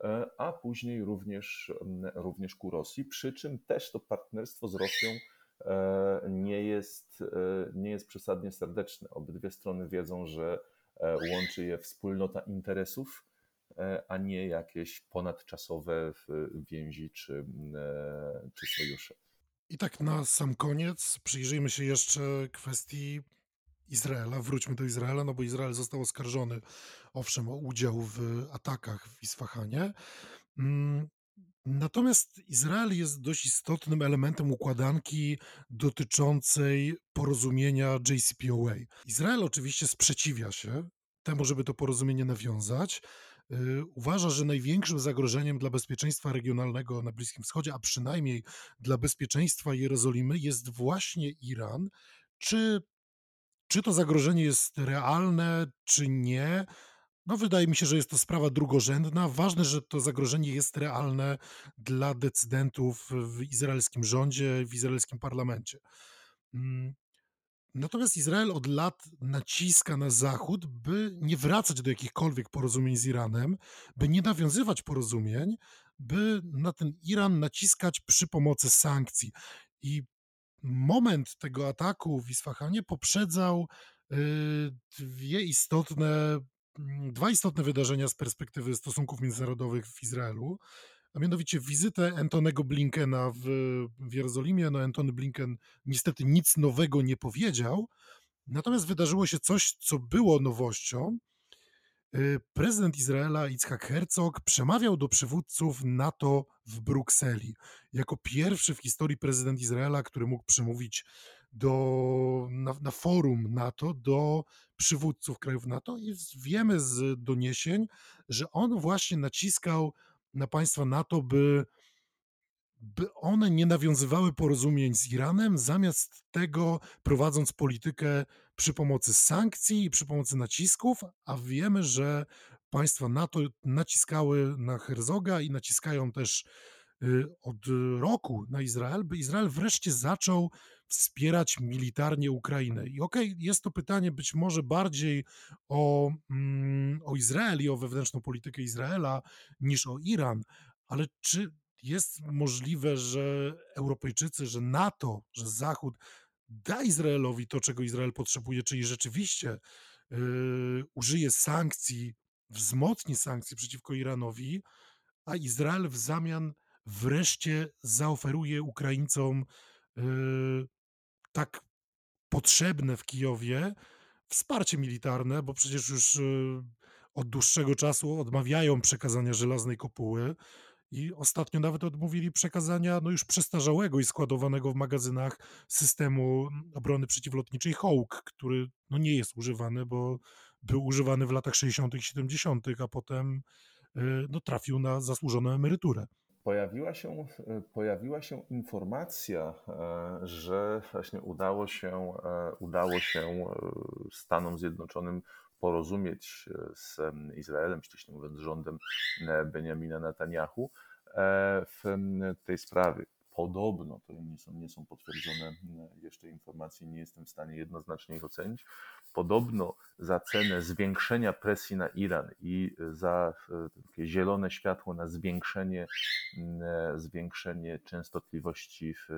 e, a później również, również ku Rosji. Przy czym też to partnerstwo z Rosją e, nie jest, nie jest przesadnie serdeczne. Obydwie strony wiedzą, że łączy je wspólnota interesów, a nie jakieś ponadczasowe więzi czy, czy sojusze. I tak na sam koniec przyjrzyjmy się jeszcze kwestii Izraela. Wróćmy do Izraela, no bo Izrael został oskarżony, owszem, o udział w atakach w Isfahanie. Mm, natomiast Izrael jest dość istotnym elementem układanki dotyczącej porozumienia JCPOA. Izrael oczywiście sprzeciwia się temu, żeby to porozumienie nawiązać. Y, uważa, że największym zagrożeniem dla bezpieczeństwa regionalnego na Bliskim Wschodzie, a przynajmniej dla bezpieczeństwa Jerozolimy, jest właśnie Iran. Czy, czy to zagrożenie jest realne, czy nie? No, wydaje mi się, że jest to sprawa drugorzędna. Ważne, że to zagrożenie jest realne dla decydentów w izraelskim rządzie, w izraelskim parlamencie. Natomiast Izrael od lat naciska na Zachód, by nie wracać do jakichkolwiek porozumień z Iranem, by nie nawiązywać porozumień, by na ten Iran naciskać przy pomocy sankcji. I moment tego ataku w Isfahanie poprzedzał y, dwie istotne, mm, dwa istotne wydarzenia z perspektywy stosunków międzynarodowych w Izraelu, a mianowicie wizytę Antonego Blinkena w, w Jerozolimie. No, Antony Blinken niestety nic nowego nie powiedział, natomiast wydarzyło się coś, co było nowością. Y, prezydent Izraela Yitzhak Herzog przemawiał do przywódców NATO w Brukseli. Jako pierwszy w historii prezydent Izraela, który mógł przemówić do, na, na forum NATO do przywódców krajów NATO i wiemy z doniesień, że on właśnie naciskał na państwa NATO, by, by one nie nawiązywały porozumień z Iranem, zamiast tego prowadząc politykę przy pomocy sankcji i przy pomocy nacisków, a wiemy, że państwa NATO naciskały na Herzoga i naciskają też od roku na Izrael, by Izrael wreszcie zaczął wspierać militarnie Ukrainę. I okej, okay, jest to pytanie być może bardziej o, mm, o Izrael i o wewnętrzną politykę Izraela niż o Iran, ale czy jest możliwe, że Europejczycy, że NATO, że Zachód da Izraelowi to, czego Izrael potrzebuje, czyli rzeczywiście yy, użyje sankcji, wzmocni sankcje przeciwko Iranowi, a Izrael w zamian wreszcie zaoferuje Ukraińcom yy, tak potrzebne w Kijowie wsparcie militarne, bo przecież już y, od dłuższego czasu odmawiają przekazania żelaznej kopuły i ostatnio nawet odmówili przekazania no już przestarzałego i składowanego w magazynach systemu obrony przeciwlotniczej Hawk, który no nie jest używany, bo był używany w latach 60. i 70., a potem y, no, trafił na zasłużoną emeryturę pojawiła się, pojawiła się informacja, e, że właśnie udało się, e, udało się e, Stanom Zjednoczonym porozumieć z Izraelem, ściśle mówiąc rządem Benjamina Netanyahu w tej sprawie. Podobno, to nie są, nie są potwierdzone jeszcze informacje, nie jestem w stanie jednoznacznie ich ocenić, podobno za cenę zwiększenia presji na Iran i za e, takie zielone światło na zwiększenie, e, zwiększenie częstotliwości w e,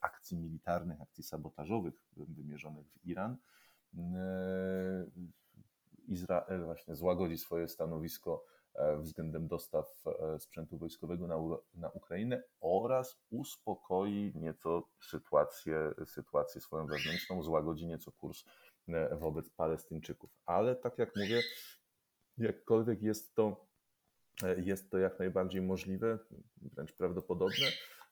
akcji militarnych, akcji sabotażowych wymierzonych w Iran, Izrael właśnie złagodzi swoje stanowisko E, względem dostaw e, sprzętu wojskowego na, na Ukrainę oraz uspokoi nieco sytuację, sytuację swoją wewnętrzną, złagodzi nieco kurs e, wobec Palestyńczyków. Ale tak jak mówię, jakkolwiek jest to, jest to jak najbardziej możliwe, wręcz prawdopodobne,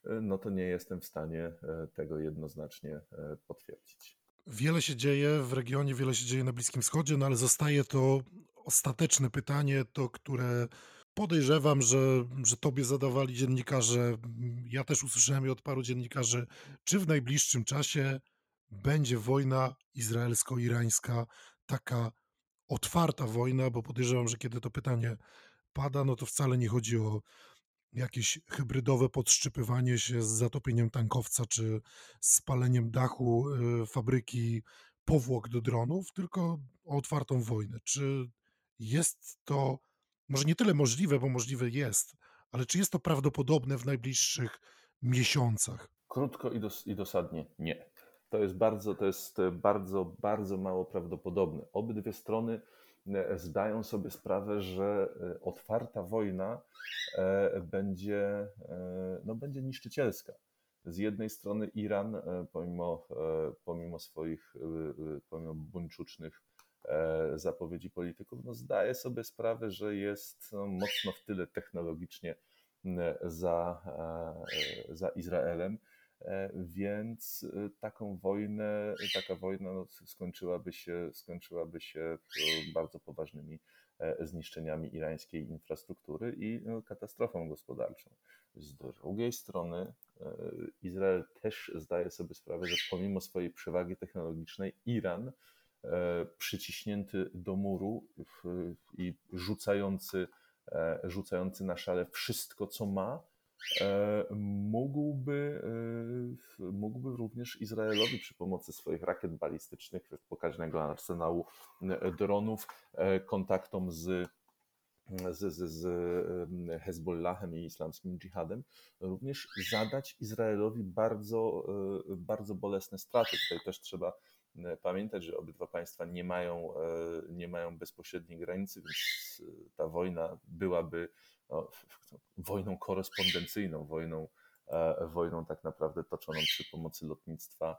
no to nie jestem w stanie tego jednoznacznie potwierdzić. Wiele się dzieje w regionie, wiele się dzieje na Bliskim Wschodzie, no ale zostaje to ostateczne pytanie, to które podejrzewam, że, że tobie zadawali dziennikarze. Ja też usłyszałem je od paru dziennikarzy, czy w najbliższym czasie będzie wojna izraelsko-irańska, taka otwarta wojna, bo podejrzewam, że kiedy to pytanie pada, no to wcale nie chodzi o jakieś hybrydowe podszczypywanie się z zatopieniem tankowca czy spaleniem dachu y, fabryki powłok do dronów, tylko o otwartą wojnę. Czy jest to może nie tyle możliwe, bo możliwe jest, ale czy jest to prawdopodobne w najbliższych miesiącach? Krótko i, dos i dosadnie nie. To jest bardzo, to jest bardzo, bardzo mało prawdopodobne. Obydwie strony e, zdają sobie sprawę, że e, otwarta wojna e, będzie, no, będzie niszczycielska. Z jednej strony Iran, pomimo, pomimo swoich, pomimo buńczucznych E, zapowiedzi polityków, no zdaje sobie sprawę, że jest no, mocno w tyle technologicznie za, e, za Izraelem. E, więc taką wojnę, taka wojna no, skończyłaby, się, skończyłaby się bardzo poważnymi zniszczeniami irańskiej infrastruktury i no, katastrofą gospodarczą. Z drugiej strony Izrael też zdaje sobie sprawę, że pomimo swojej przewagi technologicznej Iran przyciśnięty do muru i rzucający, rzucający na szale wszystko, co ma, mógłby, mógłby również Izraelowi przy pomocy swoich rakiet balistycznych, pokaźnego arsenału dronów, kontaktom z z, z, z Hezbollahem i islamskim dżihadem, również zadać Izraelowi bardzo, e, bardzo bolesne straty. Tutaj też trzeba e, pamiętać, że obydwa państwa nie mają, e, nie mają bezpośredniej granicy, więc ta wojna byłaby wojną korespondencyjną, wojną, wojną tak naprawdę toczoną przy pomocy lotnictwa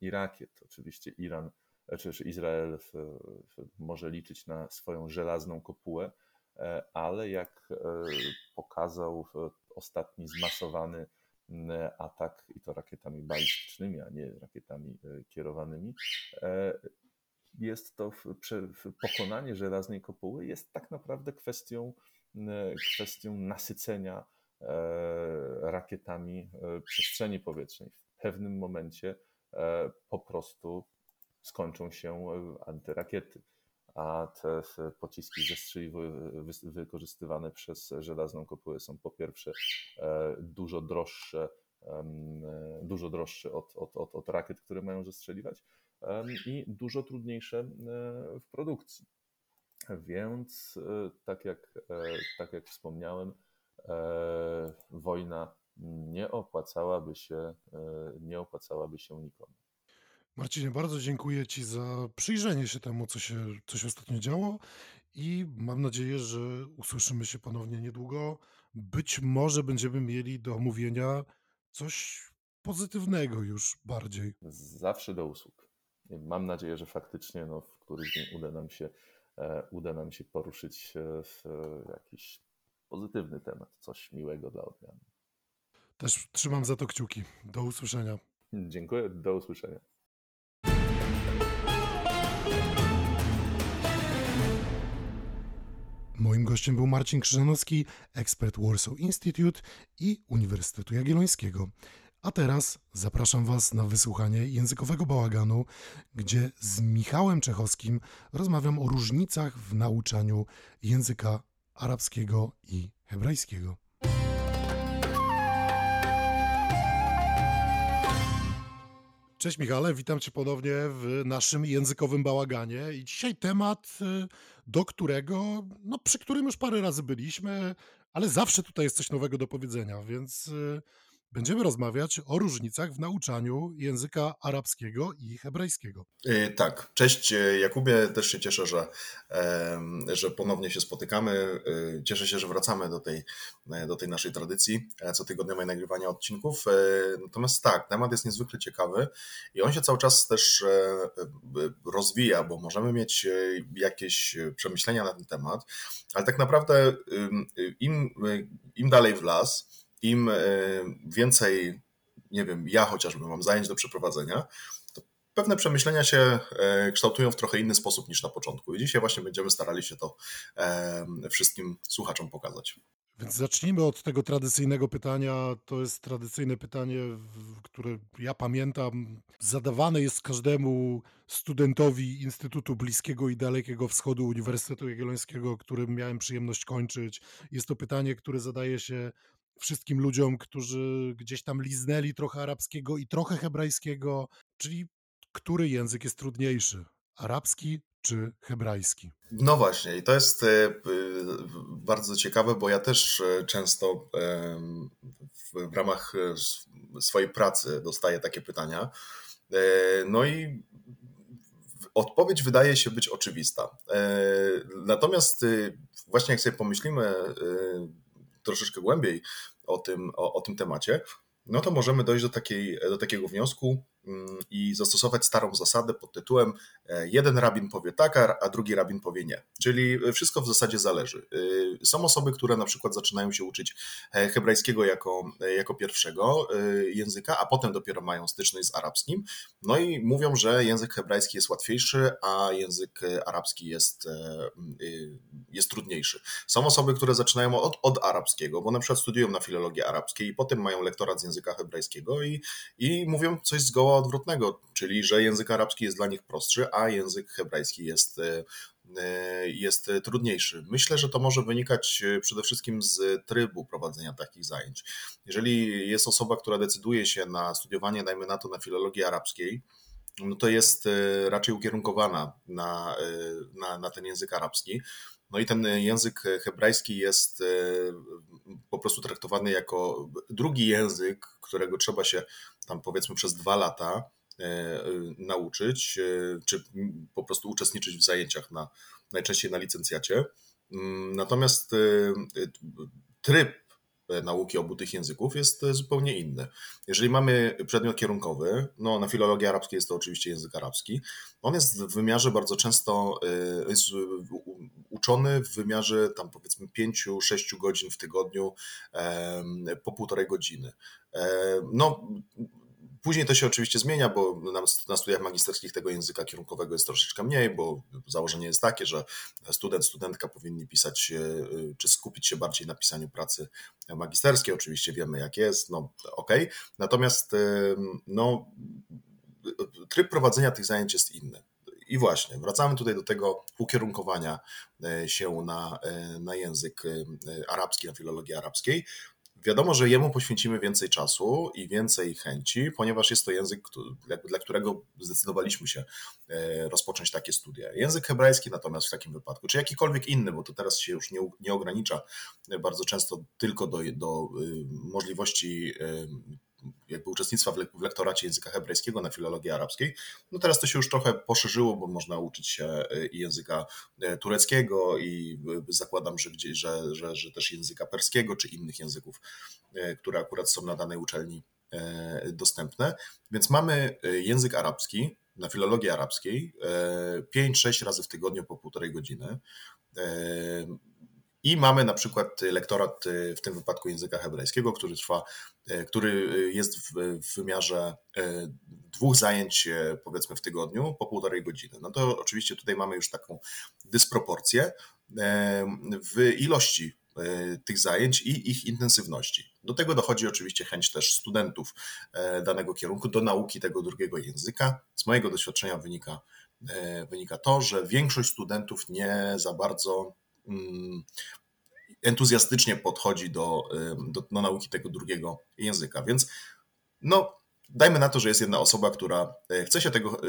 i rakiet. Oczywiście Iran czy, czy Izrael może liczyć na swoją żelazną kopułę, e, ale jak e, pokazał ostatni zmasowany atak, i to rakietami balistycznymi, a nie rakietami e, kierowanymi, jest to w, w pokonanie żelaznej kopuły jest tak naprawdę kwestią, kwestią nasycenia rakietami przestrzeni powietrznej. W pewnym momencie po prostu skończą się e, antyrakiety, a te pociski wykorzystywane przez żelazną kopułę są po pierwsze e, dużo droższe, e, dużo droższe od, od, od, od rakiet, które mają zestrzeliwać i dużo trudniejsze w produkcji. Więc tak jak, tak jak wspomniałem, wojna nie opłacałaby się, nie opłacałaby się nikomu. Marcinie, bardzo dziękuję Ci za przyjrzenie się temu, co się, co się ostatnio działo i mam nadzieję, że usłyszymy się ponownie niedługo. Być może będziemy mieli do omówienia coś pozytywnego już bardziej. Zawsze do usług. Mam nadzieję, że faktycznie no, w któryś dzień uda nam się, e, uda nam się poruszyć e, w jakiś pozytywny temat, coś miłego dla odmiany. Też trzymam za to kciuki. Do usłyszenia. Dziękuję, do usłyszenia. Moim gościem był Marcin Krzyżanowski, ekspert Warsaw Institute i Uniwersytetu Jagiellońskiego. A teraz zapraszam Was na wysłuchanie językowego bałaganu, gdzie z Michałem Czechowskim rozmawiam o różnicach w nauczaniu języka arabskiego i hebrajskiego. Cześć Michale, witam Cię ponownie w naszym językowym bałaganie. I dzisiaj temat, y, do którego, no przy którym już parę razy byliśmy, ale zawsze tutaj jest coś nowego do powiedzenia, więc y, Będziemy rozmawiać o różnicach w nauczaniu języka arabskiego i hebrajskiego. Y, tak, cześć y, Jakubie, też się cieszę, że, że ponownie się spotykamy. Y, cieszę się, że wracamy do tej, do tej naszej tradycji e, cotygodniowej nagrywania odcinków. E, natomiast tak, temat jest niezwykle ciekawy i on się cały czas też e, rozwija, bo możemy mieć jakieś przemyślenia na ten temat, ale tak naprawdę im, im dalej w las, im e, więcej, nie wiem, ja chociażby mam zajęć do przeprowadzenia, to pewne przemyślenia się e, kształtują w trochę inny sposób niż na początku. I dzisiaj właśnie będziemy starali się to e, wszystkim słuchaczom pokazać. Więc zacznijmy od tego tradycyjnego pytania. To jest tradycyjne pytanie, które ja pamiętam. Zadawane jest każdemu studentowi Instytutu Bliskiego i Dalekiego Wschodu Uniwersytetu Jagiellońskiego, którym miałem przyjemność kończyć. Jest to pytanie, które zadaje się wszystkim ludziom, którzy gdzieś tam liznęli trochę arabskiego i trochę hebrajskiego, czyli który język jest trudniejszy? Arabski czy hebrajski? No właśnie, i to jest e, bardzo ciekawe, bo ja też e, często w ramach e, swojej pracy dostaję takie pytania. No i odpowiedź wydaje się być oczywista. Natomiast właśnie jak sobie pomyślimy troszeczkę głębiej o tym, o, o tym temacie, no to możemy dojść do, takiej, do takiego wniosku, i zastosować starą zasadę pod tytułem e, jeden rabin powie tak, a drugi rabin powie nie. Czyli wszystko w zasadzie zależy. E, są osoby, które na przykład zaczynają się uczyć e, hebrajskiego jako, jako pierwszego języka, a potem dopiero mają styczność z arabskim. No i mówią, że język hebrajski jest łatwiejszy, a język arabski jest, jest trudniejszy. Są osoby, które zaczynają od, od arabskiego, bo na przykład studiują na filologii arabskiej i potem mają lektorat z języka hebrajskiego i, i mówią coś zgoła odwrotnego, czyli że język arabski jest dla nich prostszy, a język hebrajski jest, jest trudniejszy. Myślę, że to może wynikać przede wszystkim z trybu prowadzenia takich zajęć. Jeżeli jest osoba, która decyduje się na studiowanie, dajmy na to, na filologii arabskiej, no to jest raczej ukierunkowana na, na, na ten język arabski. No i ten język hebrajski jest e, po prostu traktowany jako drugi język, którego trzeba się tam powiedzmy przez dwa lata e, nauczyć, e, czy po prostu uczestniczyć w zajęciach na, najczęściej na licencjacie. Mm, natomiast tryb E, nauki obu tych języków jest e, zupełnie inny. Jeżeli mamy przedmiot kierunkowy, no na filologii arabskiej jest to oczywiście język arabski, on jest w wymiarze bardzo często e, jest uczony w wymiarze tam powiedzmy 5-6 godzin w tygodniu po półtorej godziny. No, Później to się oczywiście zmienia, bo na studiach magisterskich tego języka kierunkowego jest troszeczkę mniej, bo założenie jest takie, że student, studentka powinni pisać, e, czy skupić się bardziej na pisaniu pracy magisterskiej. Oczywiście wiemy, jak jest, no okej. Okay. Natomiast e, no, tryb prowadzenia tych zajęć jest inny. I właśnie, wracamy tutaj do tego ukierunkowania e, się na, na język arabski, na filologię arabskiej. Wiadomo, że jemu poświęcimy więcej czasu i więcej chęci, ponieważ jest to język, dla którego zdecydowaliśmy się e, rozpocząć takie studia. Język hebrajski natomiast w takim wypadku, czy jakikolwiek inny, bo to teraz się już nie, nie ogranicza bardzo często tylko do, do y, możliwości y, jakby uczestnictwa w lektoracie języka hebrajskiego na filologii arabskiej. No teraz to się już trochę poszerzyło, bo można uczyć się e, i języka e, tureckiego i e, zakładam, że, gdzieś, że, że, że też języka perskiego czy innych języków, które akurat są na danej uczelni dostępne. Więc mamy język arabski na filologii arabskiej 5-6 razy w tygodniu po półtorej godziny. I mamy na przykład lektorat y, w tym wypadku języka hebrajskiego, który trwa, y, który y, jest w, wymiarze dwóch zajęć powiedzmy w tygodniu po półtorej godziny. No to oczywiście tutaj mamy już taką dysproporcję w ilości tych zajęć i ich intensywności. Do tego dochodzi oczywiście chęć też studentów danego kierunku do nauki tego drugiego języka. Z mojego doświadczenia wynika, wynika to, że większość studentów nie za bardzo entuzjastycznie podchodzi do, do, do nauki tego drugiego języka. Więc no, dajmy na to, że jest jedna osoba, która e, chce się tego e, e,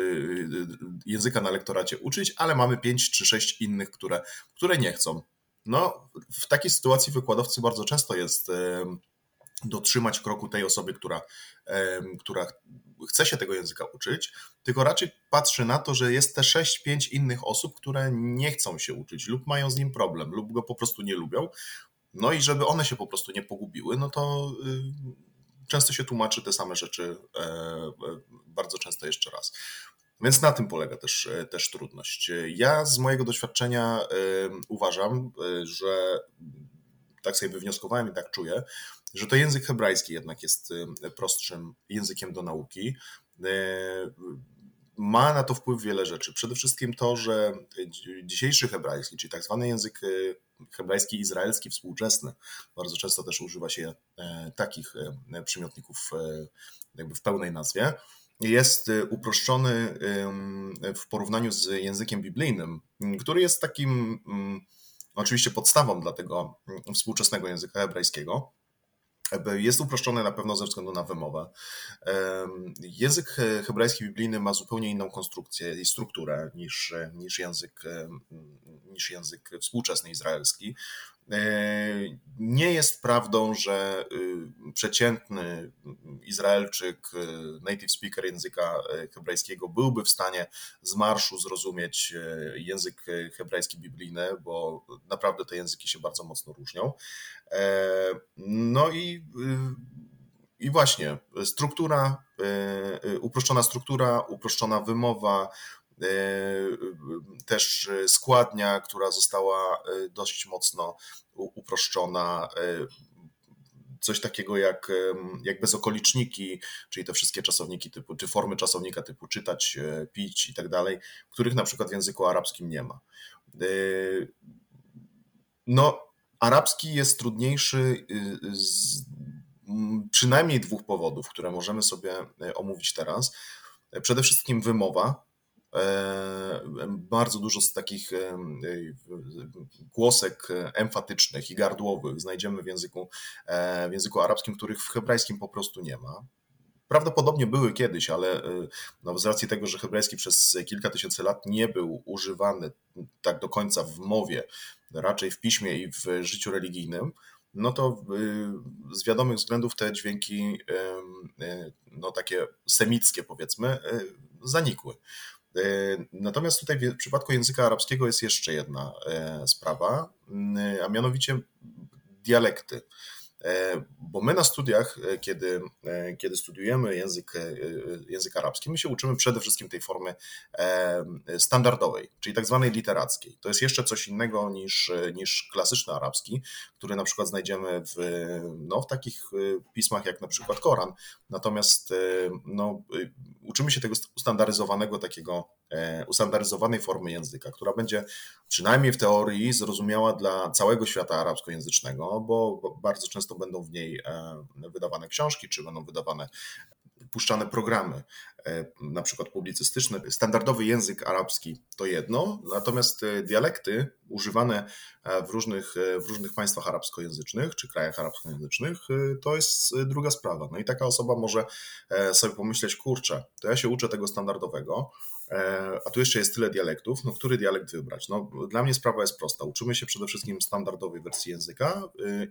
języka na lektoracie uczyć, ale mamy pięć czy sześć innych, które, które nie chcą. No, w takiej sytuacji wykładowcy bardzo często jest dotrzymać kroku tej osoby, która, która chce się tego języka uczyć, tylko raczej patrzy na to, że jest te 6-5 innych osób, które nie chcą się uczyć lub mają z nim problem, lub go po prostu nie lubią. No i żeby one się po prostu nie pogubiły, no to y, często się tłumaczy te same rzeczy e, e, bardzo często jeszcze raz. Więc na tym polega też, e, też trudność. Ja z mojego doświadczenia uważam, że tak sobie wywnioskowałem i tak czuję, że to język hebrajski jednak jest y, prostszym językiem do nauki. Y, ma na to wpływ wiele rzeczy. Przede wszystkim to, że dzisiejszy hebrajski, czyli tak zwany język y, hebrajski izraelski współczesny, bardzo często też używa się e, takich e, przymiotników e, jakby w pełnej nazwie, jest uproszczony w porównaniu z językiem biblijnym, który jest takim oczywiście podstawą dla tego współczesnego języka hebrajskiego. Jest uproszczony na pewno ze względu na wymowę. Język hebrajski biblijny ma zupełnie inną konstrukcję i strukturę niż, niż, język, niż język współczesny izraelski. E, nie jest prawdą, że y, przeciętny Izraelczyk, y, native speaker języka e, hebrajskiego byłby w stanie z marszu zrozumieć e, język hebrajski biblijny, bo naprawdę te języki się bardzo mocno różnią. No i, i właśnie struktura, uproszczona struktura, uproszczona wymowa, E, też składnia, która została e, dość mocno uproszczona. E, coś takiego jak, jak bezokoliczniki, czyli te wszystkie czasowniki typu, czy formy czasownika typu czytać, pić i tak dalej, których na przykład w języku arabskim nie ma. No, arabski jest trudniejszy z przynajmniej dwóch powodów, które możemy sobie omówić teraz. Przede wszystkim wymowa. Bardzo dużo z takich głosek emfatycznych i gardłowych znajdziemy w języku, w języku arabskim, których w hebrajskim po prostu nie ma. Prawdopodobnie były kiedyś, ale no, z racji tego, że hebrajski przez kilka tysięcy lat nie był używany tak do końca w mowie, raczej w piśmie i w życiu religijnym, no to z wiadomych względów te dźwięki, no takie semickie powiedzmy, zanikły. Natomiast tutaj w przypadku języka arabskiego jest jeszcze jedna sprawa, a mianowicie dialekty. E, bo my na studiach, e, kiedy, e, kiedy studiujemy język, język arabski, my się uczymy przede wszystkim tej formy standardowej, czyli tak zwanej literackiej. To jest jeszcze coś innego niż, niż klasyczny arabski, który na przykład znajdziemy w, no, w takich pismach jak na przykład Koran. Natomiast no, uczymy się tego ustandaryzowanego takiego ustandaryzowanej formy języka, która będzie przynajmniej w teorii zrozumiała dla całego świata arabskojęzycznego, bo bardzo często będą w niej e, wydawane książki, czy będą wydawane puszczane programy, e, na przykład publicystyczne. Standardowy język arabski to jedno, natomiast e, dialekty używane w różnych, w różnych państwach arabskojęzycznych czy krajach arabskojęzycznych to jest druga sprawa. No i taka osoba może sobie pomyśleć, kurczę, to ja się uczę tego standardowego, E, a tu jeszcze jest tyle dialektów, no który dialekt wybrać? No, dla mnie sprawa jest prosta. Uczymy się przede wszystkim standardowej wersji języka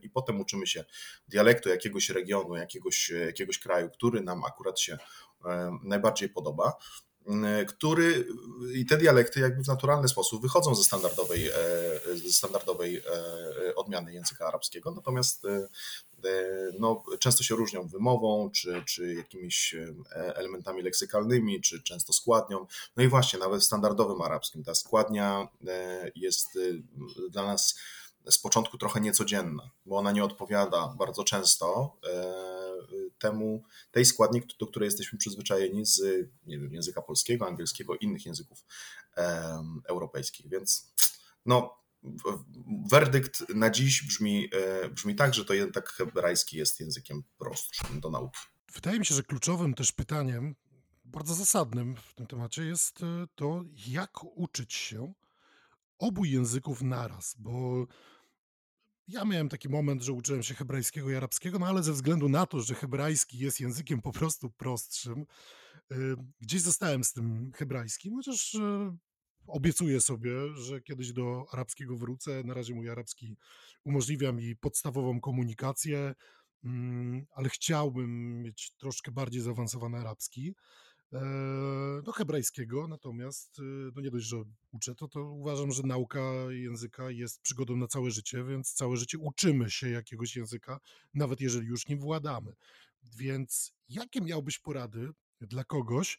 i potem uczymy się dialektu jakiegoś regionu, jakiegoś, jakiegoś kraju, który nam akurat się e, najbardziej podoba y, który i te dialekty jakby w naturalny sposób wychodzą ze standardowej, e, ze standardowej odmiany języka arabskiego, natomiast E, no, często się różnią wymową, czy, czy jakimiś e, elementami leksykalnymi, czy często składnią. No i właśnie, nawet w standardowym arabskim ta składnia e, jest dla nas z początku trochę niecodzienna, bo ona nie odpowiada bardzo często temu, tej składni, do której jesteśmy przyzwyczajeni z wiem, języka polskiego, angielskiego, innych języków europejskich. Więc no, werdykt na dziś brzmi, e, brzmi tak, że to jednak hebrajski jest językiem prostszym do nauki. Wydaje mi się, że kluczowym też pytaniem, bardzo zasadnym w tym temacie jest e, to, jak uczyć się obu języków naraz, bo ja miałem taki moment, że uczyłem się hebrajskiego i arabskiego, no ale ze względu na to, że hebrajski jest językiem po prostu prostszym, e, gdzieś zostałem z tym hebrajskim, chociaż obiecuję sobie, że kiedyś do arabskiego wrócę. Na razie mój arabski umożliwia mi podstawową komunikację, mm, ale chciałbym mieć troszkę bardziej zaawansowany arabski. E, do hebrajskiego, natomiast e, no nie dość, że uczę to, to uważam, że nauka języka jest przygodą na całe życie, więc całe życie uczymy się jakiegoś języka, nawet jeżeli już nim władamy. Więc jakie miałbyś porady dla kogoś,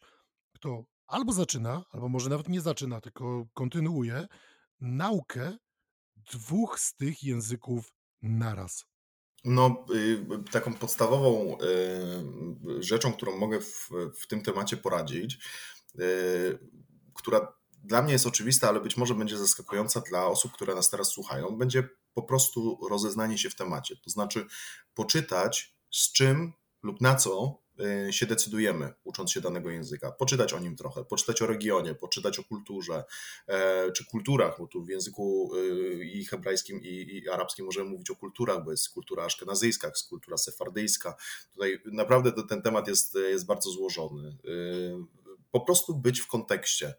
kto albo zaczyna, albo może nawet nie zaczyna, tylko kontynuuje naukę dwóch z tych języków naraz. No, y, taką podstawową y, rzeczą, którą mogę w, w tym temacie poradzić, y, która dla mnie jest oczywista, ale być może będzie zaskakująca dla osób, które nas teraz słuchają, będzie po prostu rozeznanie się w temacie. To znaczy poczytać, z czym lub na co się decydujemy, ucząc się danego języka. Poczytać o nim trochę, poczytać o regionie, poczytać o kulturze, e, czy kulturach, bo tu w języku y, i hebrajskim, i, i arabskim możemy mówić o kulturach, bo jest kultura aszkenazyjska, jest kultura sefardyjska. Tutaj naprawdę ten temat jest, jest bardzo złożony. Y, po prostu być w kontekście.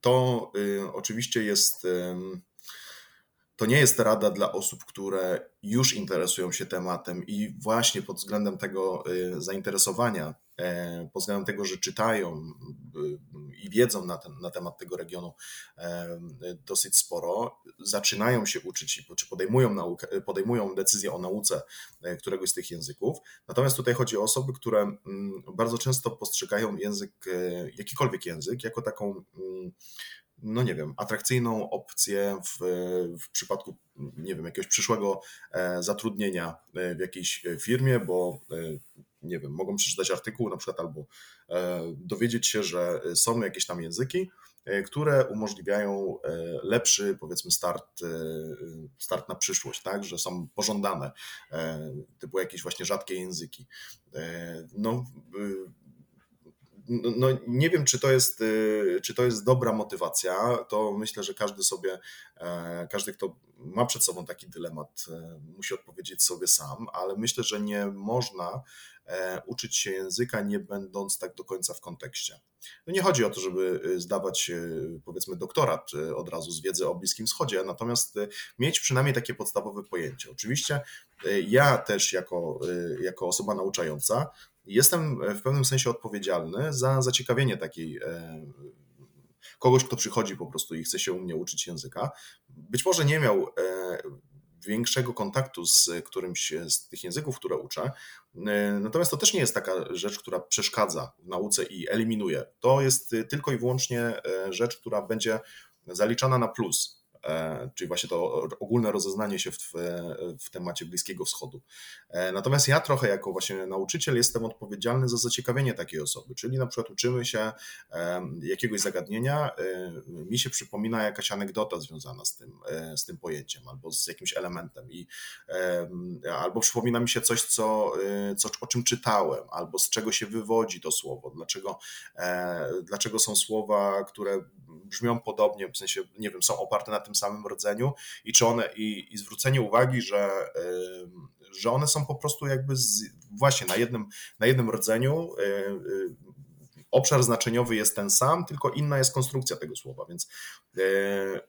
To oczywiście jest to nie jest rada dla osób, które już interesują się tematem i właśnie pod względem tego y, zainteresowania, e, pod względem tego, że czytają y, i wiedzą na, ten, na temat tego regionu e, dosyć sporo, zaczynają się uczyć czy podejmują, naukę, podejmują decyzję o nauce e, któregoś z tych języków. Natomiast tutaj chodzi o osoby, które mm, bardzo często postrzegają język, jakikolwiek język, jako taką mm, no nie wiem, atrakcyjną opcję w, w przypadku, nie wiem, jakiegoś przyszłego e, zatrudnienia e, w jakiejś firmie, bo e, nie wiem, mogą przeczytać artykuł na przykład albo dowiedzieć się, że są jakieś tam języki e, które umożliwiają e, lepszy, powiedzmy, start, e, start na przyszłość, tak? że są pożądane, typu jakieś właśnie rzadkie języki. No, no, nie wiem, czy to, jest, czy to jest dobra motywacja. To myślę, że każdy sobie, każdy, kto ma przed sobą taki dylemat, musi odpowiedzieć sobie sam, ale myślę, że nie można E, uczyć się języka, nie będąc tak do końca w kontekście. No nie chodzi o to, żeby e, zdawać e, powiedzmy doktorat od razu z wiedzy o Bliskim Wschodzie, natomiast mieć przynajmniej takie podstawowe pojęcie. Oczywiście ja też jako, jako osoba nauczająca jestem w pewnym sensie odpowiedzialny za zaciekawienie takiej kogoś, kto przychodzi po prostu i chce się u mnie uczyć języka. Być może nie miał większego kontaktu z którymś z tych języków, które uczę. E, natomiast to też nie jest taka rzecz, która przeszkadza w nauce i eliminuje. To jest tylko i wyłącznie e, rzecz, która będzie zaliczana na plus. E, czyli właśnie to ogólne rozeznanie się w, w temacie Bliskiego Wschodu. E, natomiast ja trochę jako właśnie nauczyciel jestem odpowiedzialny za zaciekawienie takiej osoby, czyli na przykład uczymy się jakiegoś zagadnienia, e, mi się przypomina jakaś anegdota związana z tym, z tym pojęciem albo z jakimś elementem i albo przypomina mi się coś, co, co, o czym czytałem, albo z czego się wywodzi to słowo, dlaczego, dlaczego są słowa, które brzmią podobnie, w sensie, nie wiem, są oparte na tym samym rdzeniu i czy one, i, i zwrócenie uwagi, że, że one są po prostu jakby z, właśnie na jednym, na jednym rdzeniu y, y, obszar znaczeniowy jest ten sam, tylko inna jest konstrukcja tego słowa, więc y,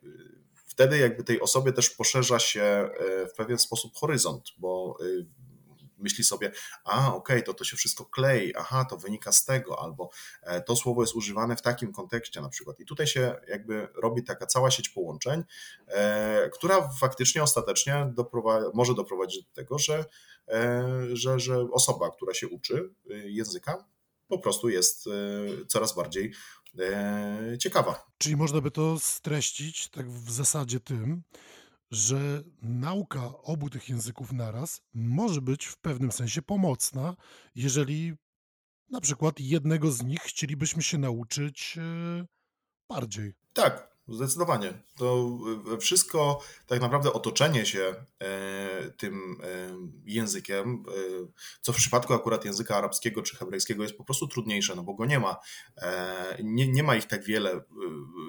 wtedy jakby tej osobie też poszerza się w pewien sposób horyzont, bo myśli sobie, a okej, okay, to to się wszystko klei, aha, to wynika z tego, albo e, to słowo jest używane w takim kontekście na przykład. I tutaj się jakby robi taka cała sieć połączeń, e, która faktycznie ostatecznie może doprowadzić do tego, że, e, że, że osoba, która się uczy języka, po prostu jest coraz bardziej ciekawa. Czyli można by to streścić tak w zasadzie tym, że nauka obu tych języków naraz może być w pewnym sensie pomocna, jeżeli na przykład jednego z nich chcielibyśmy się nauczyć e, bardziej. Tak, Zdecydowanie. To e, wszystko, tak naprawdę otoczenie się e, tym e, językiem, co w przypadku akurat języka arabskiego czy hebrajskiego jest po prostu trudniejsze, no bo go nie ma. Nie, nie ma ich tak wiele,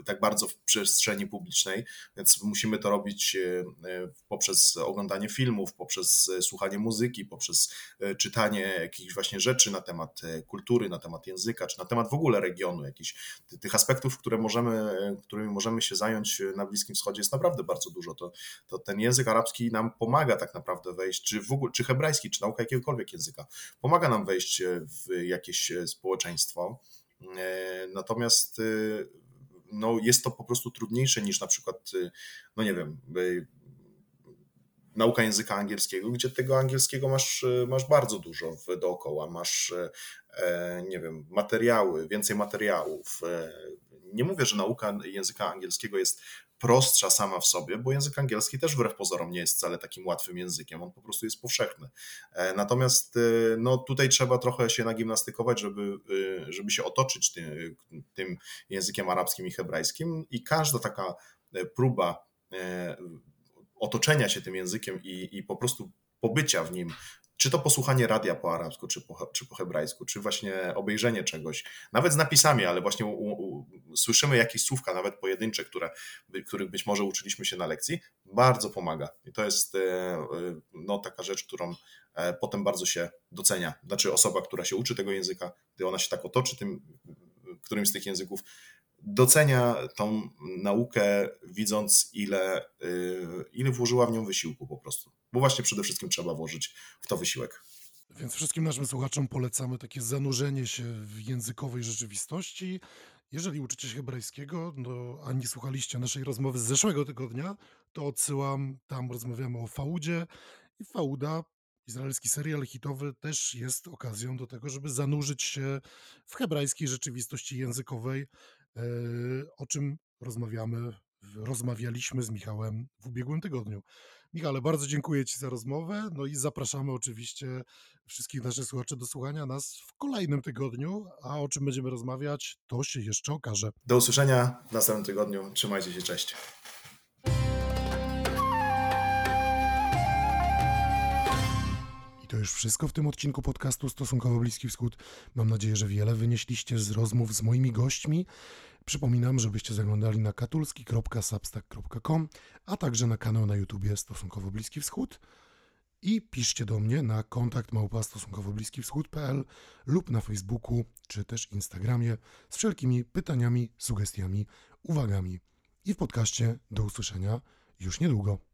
tak bardzo w przestrzeni publicznej, więc musimy to robić poprzez oglądanie filmów, poprzez słuchanie muzyki, poprzez czytanie jakichś właśnie rzeczy na temat kultury, na temat języka, czy na temat w ogóle regionu, jakichś tych aspektów, które możemy, którymi możemy możemy się zająć na Bliskim Wschodzie jest naprawdę bardzo dużo. To, to ten język arabski nam pomaga tak naprawdę wejść, czy w ogóle, czy hebrajski, czy nauka jakiegokolwiek języka, pomaga nam wejść w jakieś społeczeństwo. E, natomiast e, no, jest to po prostu trudniejsze niż na przykład, e, no nie wiem, nauka języka angielskiego, gdzie tego angielskiego masz, masz bardzo dużo dookoła. Masz, nie wiem, materiały, więcej materiałów, nie mówię, że nauka języka angielskiego jest prostsza sama w sobie, bo język angielski też wbrew pozorom nie jest wcale takim łatwym językiem, on po prostu jest powszechny. E, natomiast e, no, tutaj trzeba trochę się nagimnastykować, żeby, e, żeby się otoczyć tym, tym językiem arabskim i hebrajskim i każda taka próba otoczenia się tym językiem i, i po prostu pobycia w nim czy to posłuchanie radia po arabsku, czy po, czy po hebrajsku, czy właśnie obejrzenie czegoś, nawet z napisami, ale właśnie u, u, słyszymy jakieś słówka, nawet pojedyncze, które, których być może uczyliśmy się na lekcji, bardzo pomaga. I to jest e, e, no, taka rzecz, którą e, potem bardzo się docenia. Znaczy osoba, która się uczy tego języka, gdy ona się tak otoczy tym, którymś z tych języków, docenia tą naukę, widząc ile, ile włożyła w nią wysiłku po prostu. Bo właśnie przede wszystkim trzeba włożyć w to wysiłek. Więc wszystkim naszym słuchaczom polecamy takie zanurzenie się w językowej rzeczywistości. Jeżeli uczycie się hebrajskiego, no, a nie słuchaliście naszej rozmowy z zeszłego tygodnia, to odsyłam, tam rozmawiamy o Faudzie i Fauda, izraelski serial hitowy, też jest okazją do tego, żeby zanurzyć się w hebrajskiej rzeczywistości językowej, E, o czym rozmawiamy, rozmawialiśmy z Michałem w ubiegłym tygodniu. Michale, bardzo dziękuję Ci za rozmowę. No i zapraszamy oczywiście wszystkich naszych słuchaczy do słuchania nas w kolejnym tygodniu. A o czym będziemy rozmawiać, to się jeszcze okaże. Do usłyszenia w następnym tygodniu. Trzymajcie się, cześć. I to już wszystko w tym odcinku podcastu Stosunkowo Bliski Wschód. Mam nadzieję, że wiele wynieśliście z rozmów z moimi gośćmi. Przypominam, żebyście zaglądali na katulski.substack.com, a także na kanał na YouTubie Stosunkowo Bliski Wschód i piszcie do mnie na kontakt małpa stosunkowo bliski wschód.pl lub na Facebooku czy też Instagramie z wszelkimi pytaniami, sugestiami, uwagami. I w podcaście do usłyszenia już niedługo.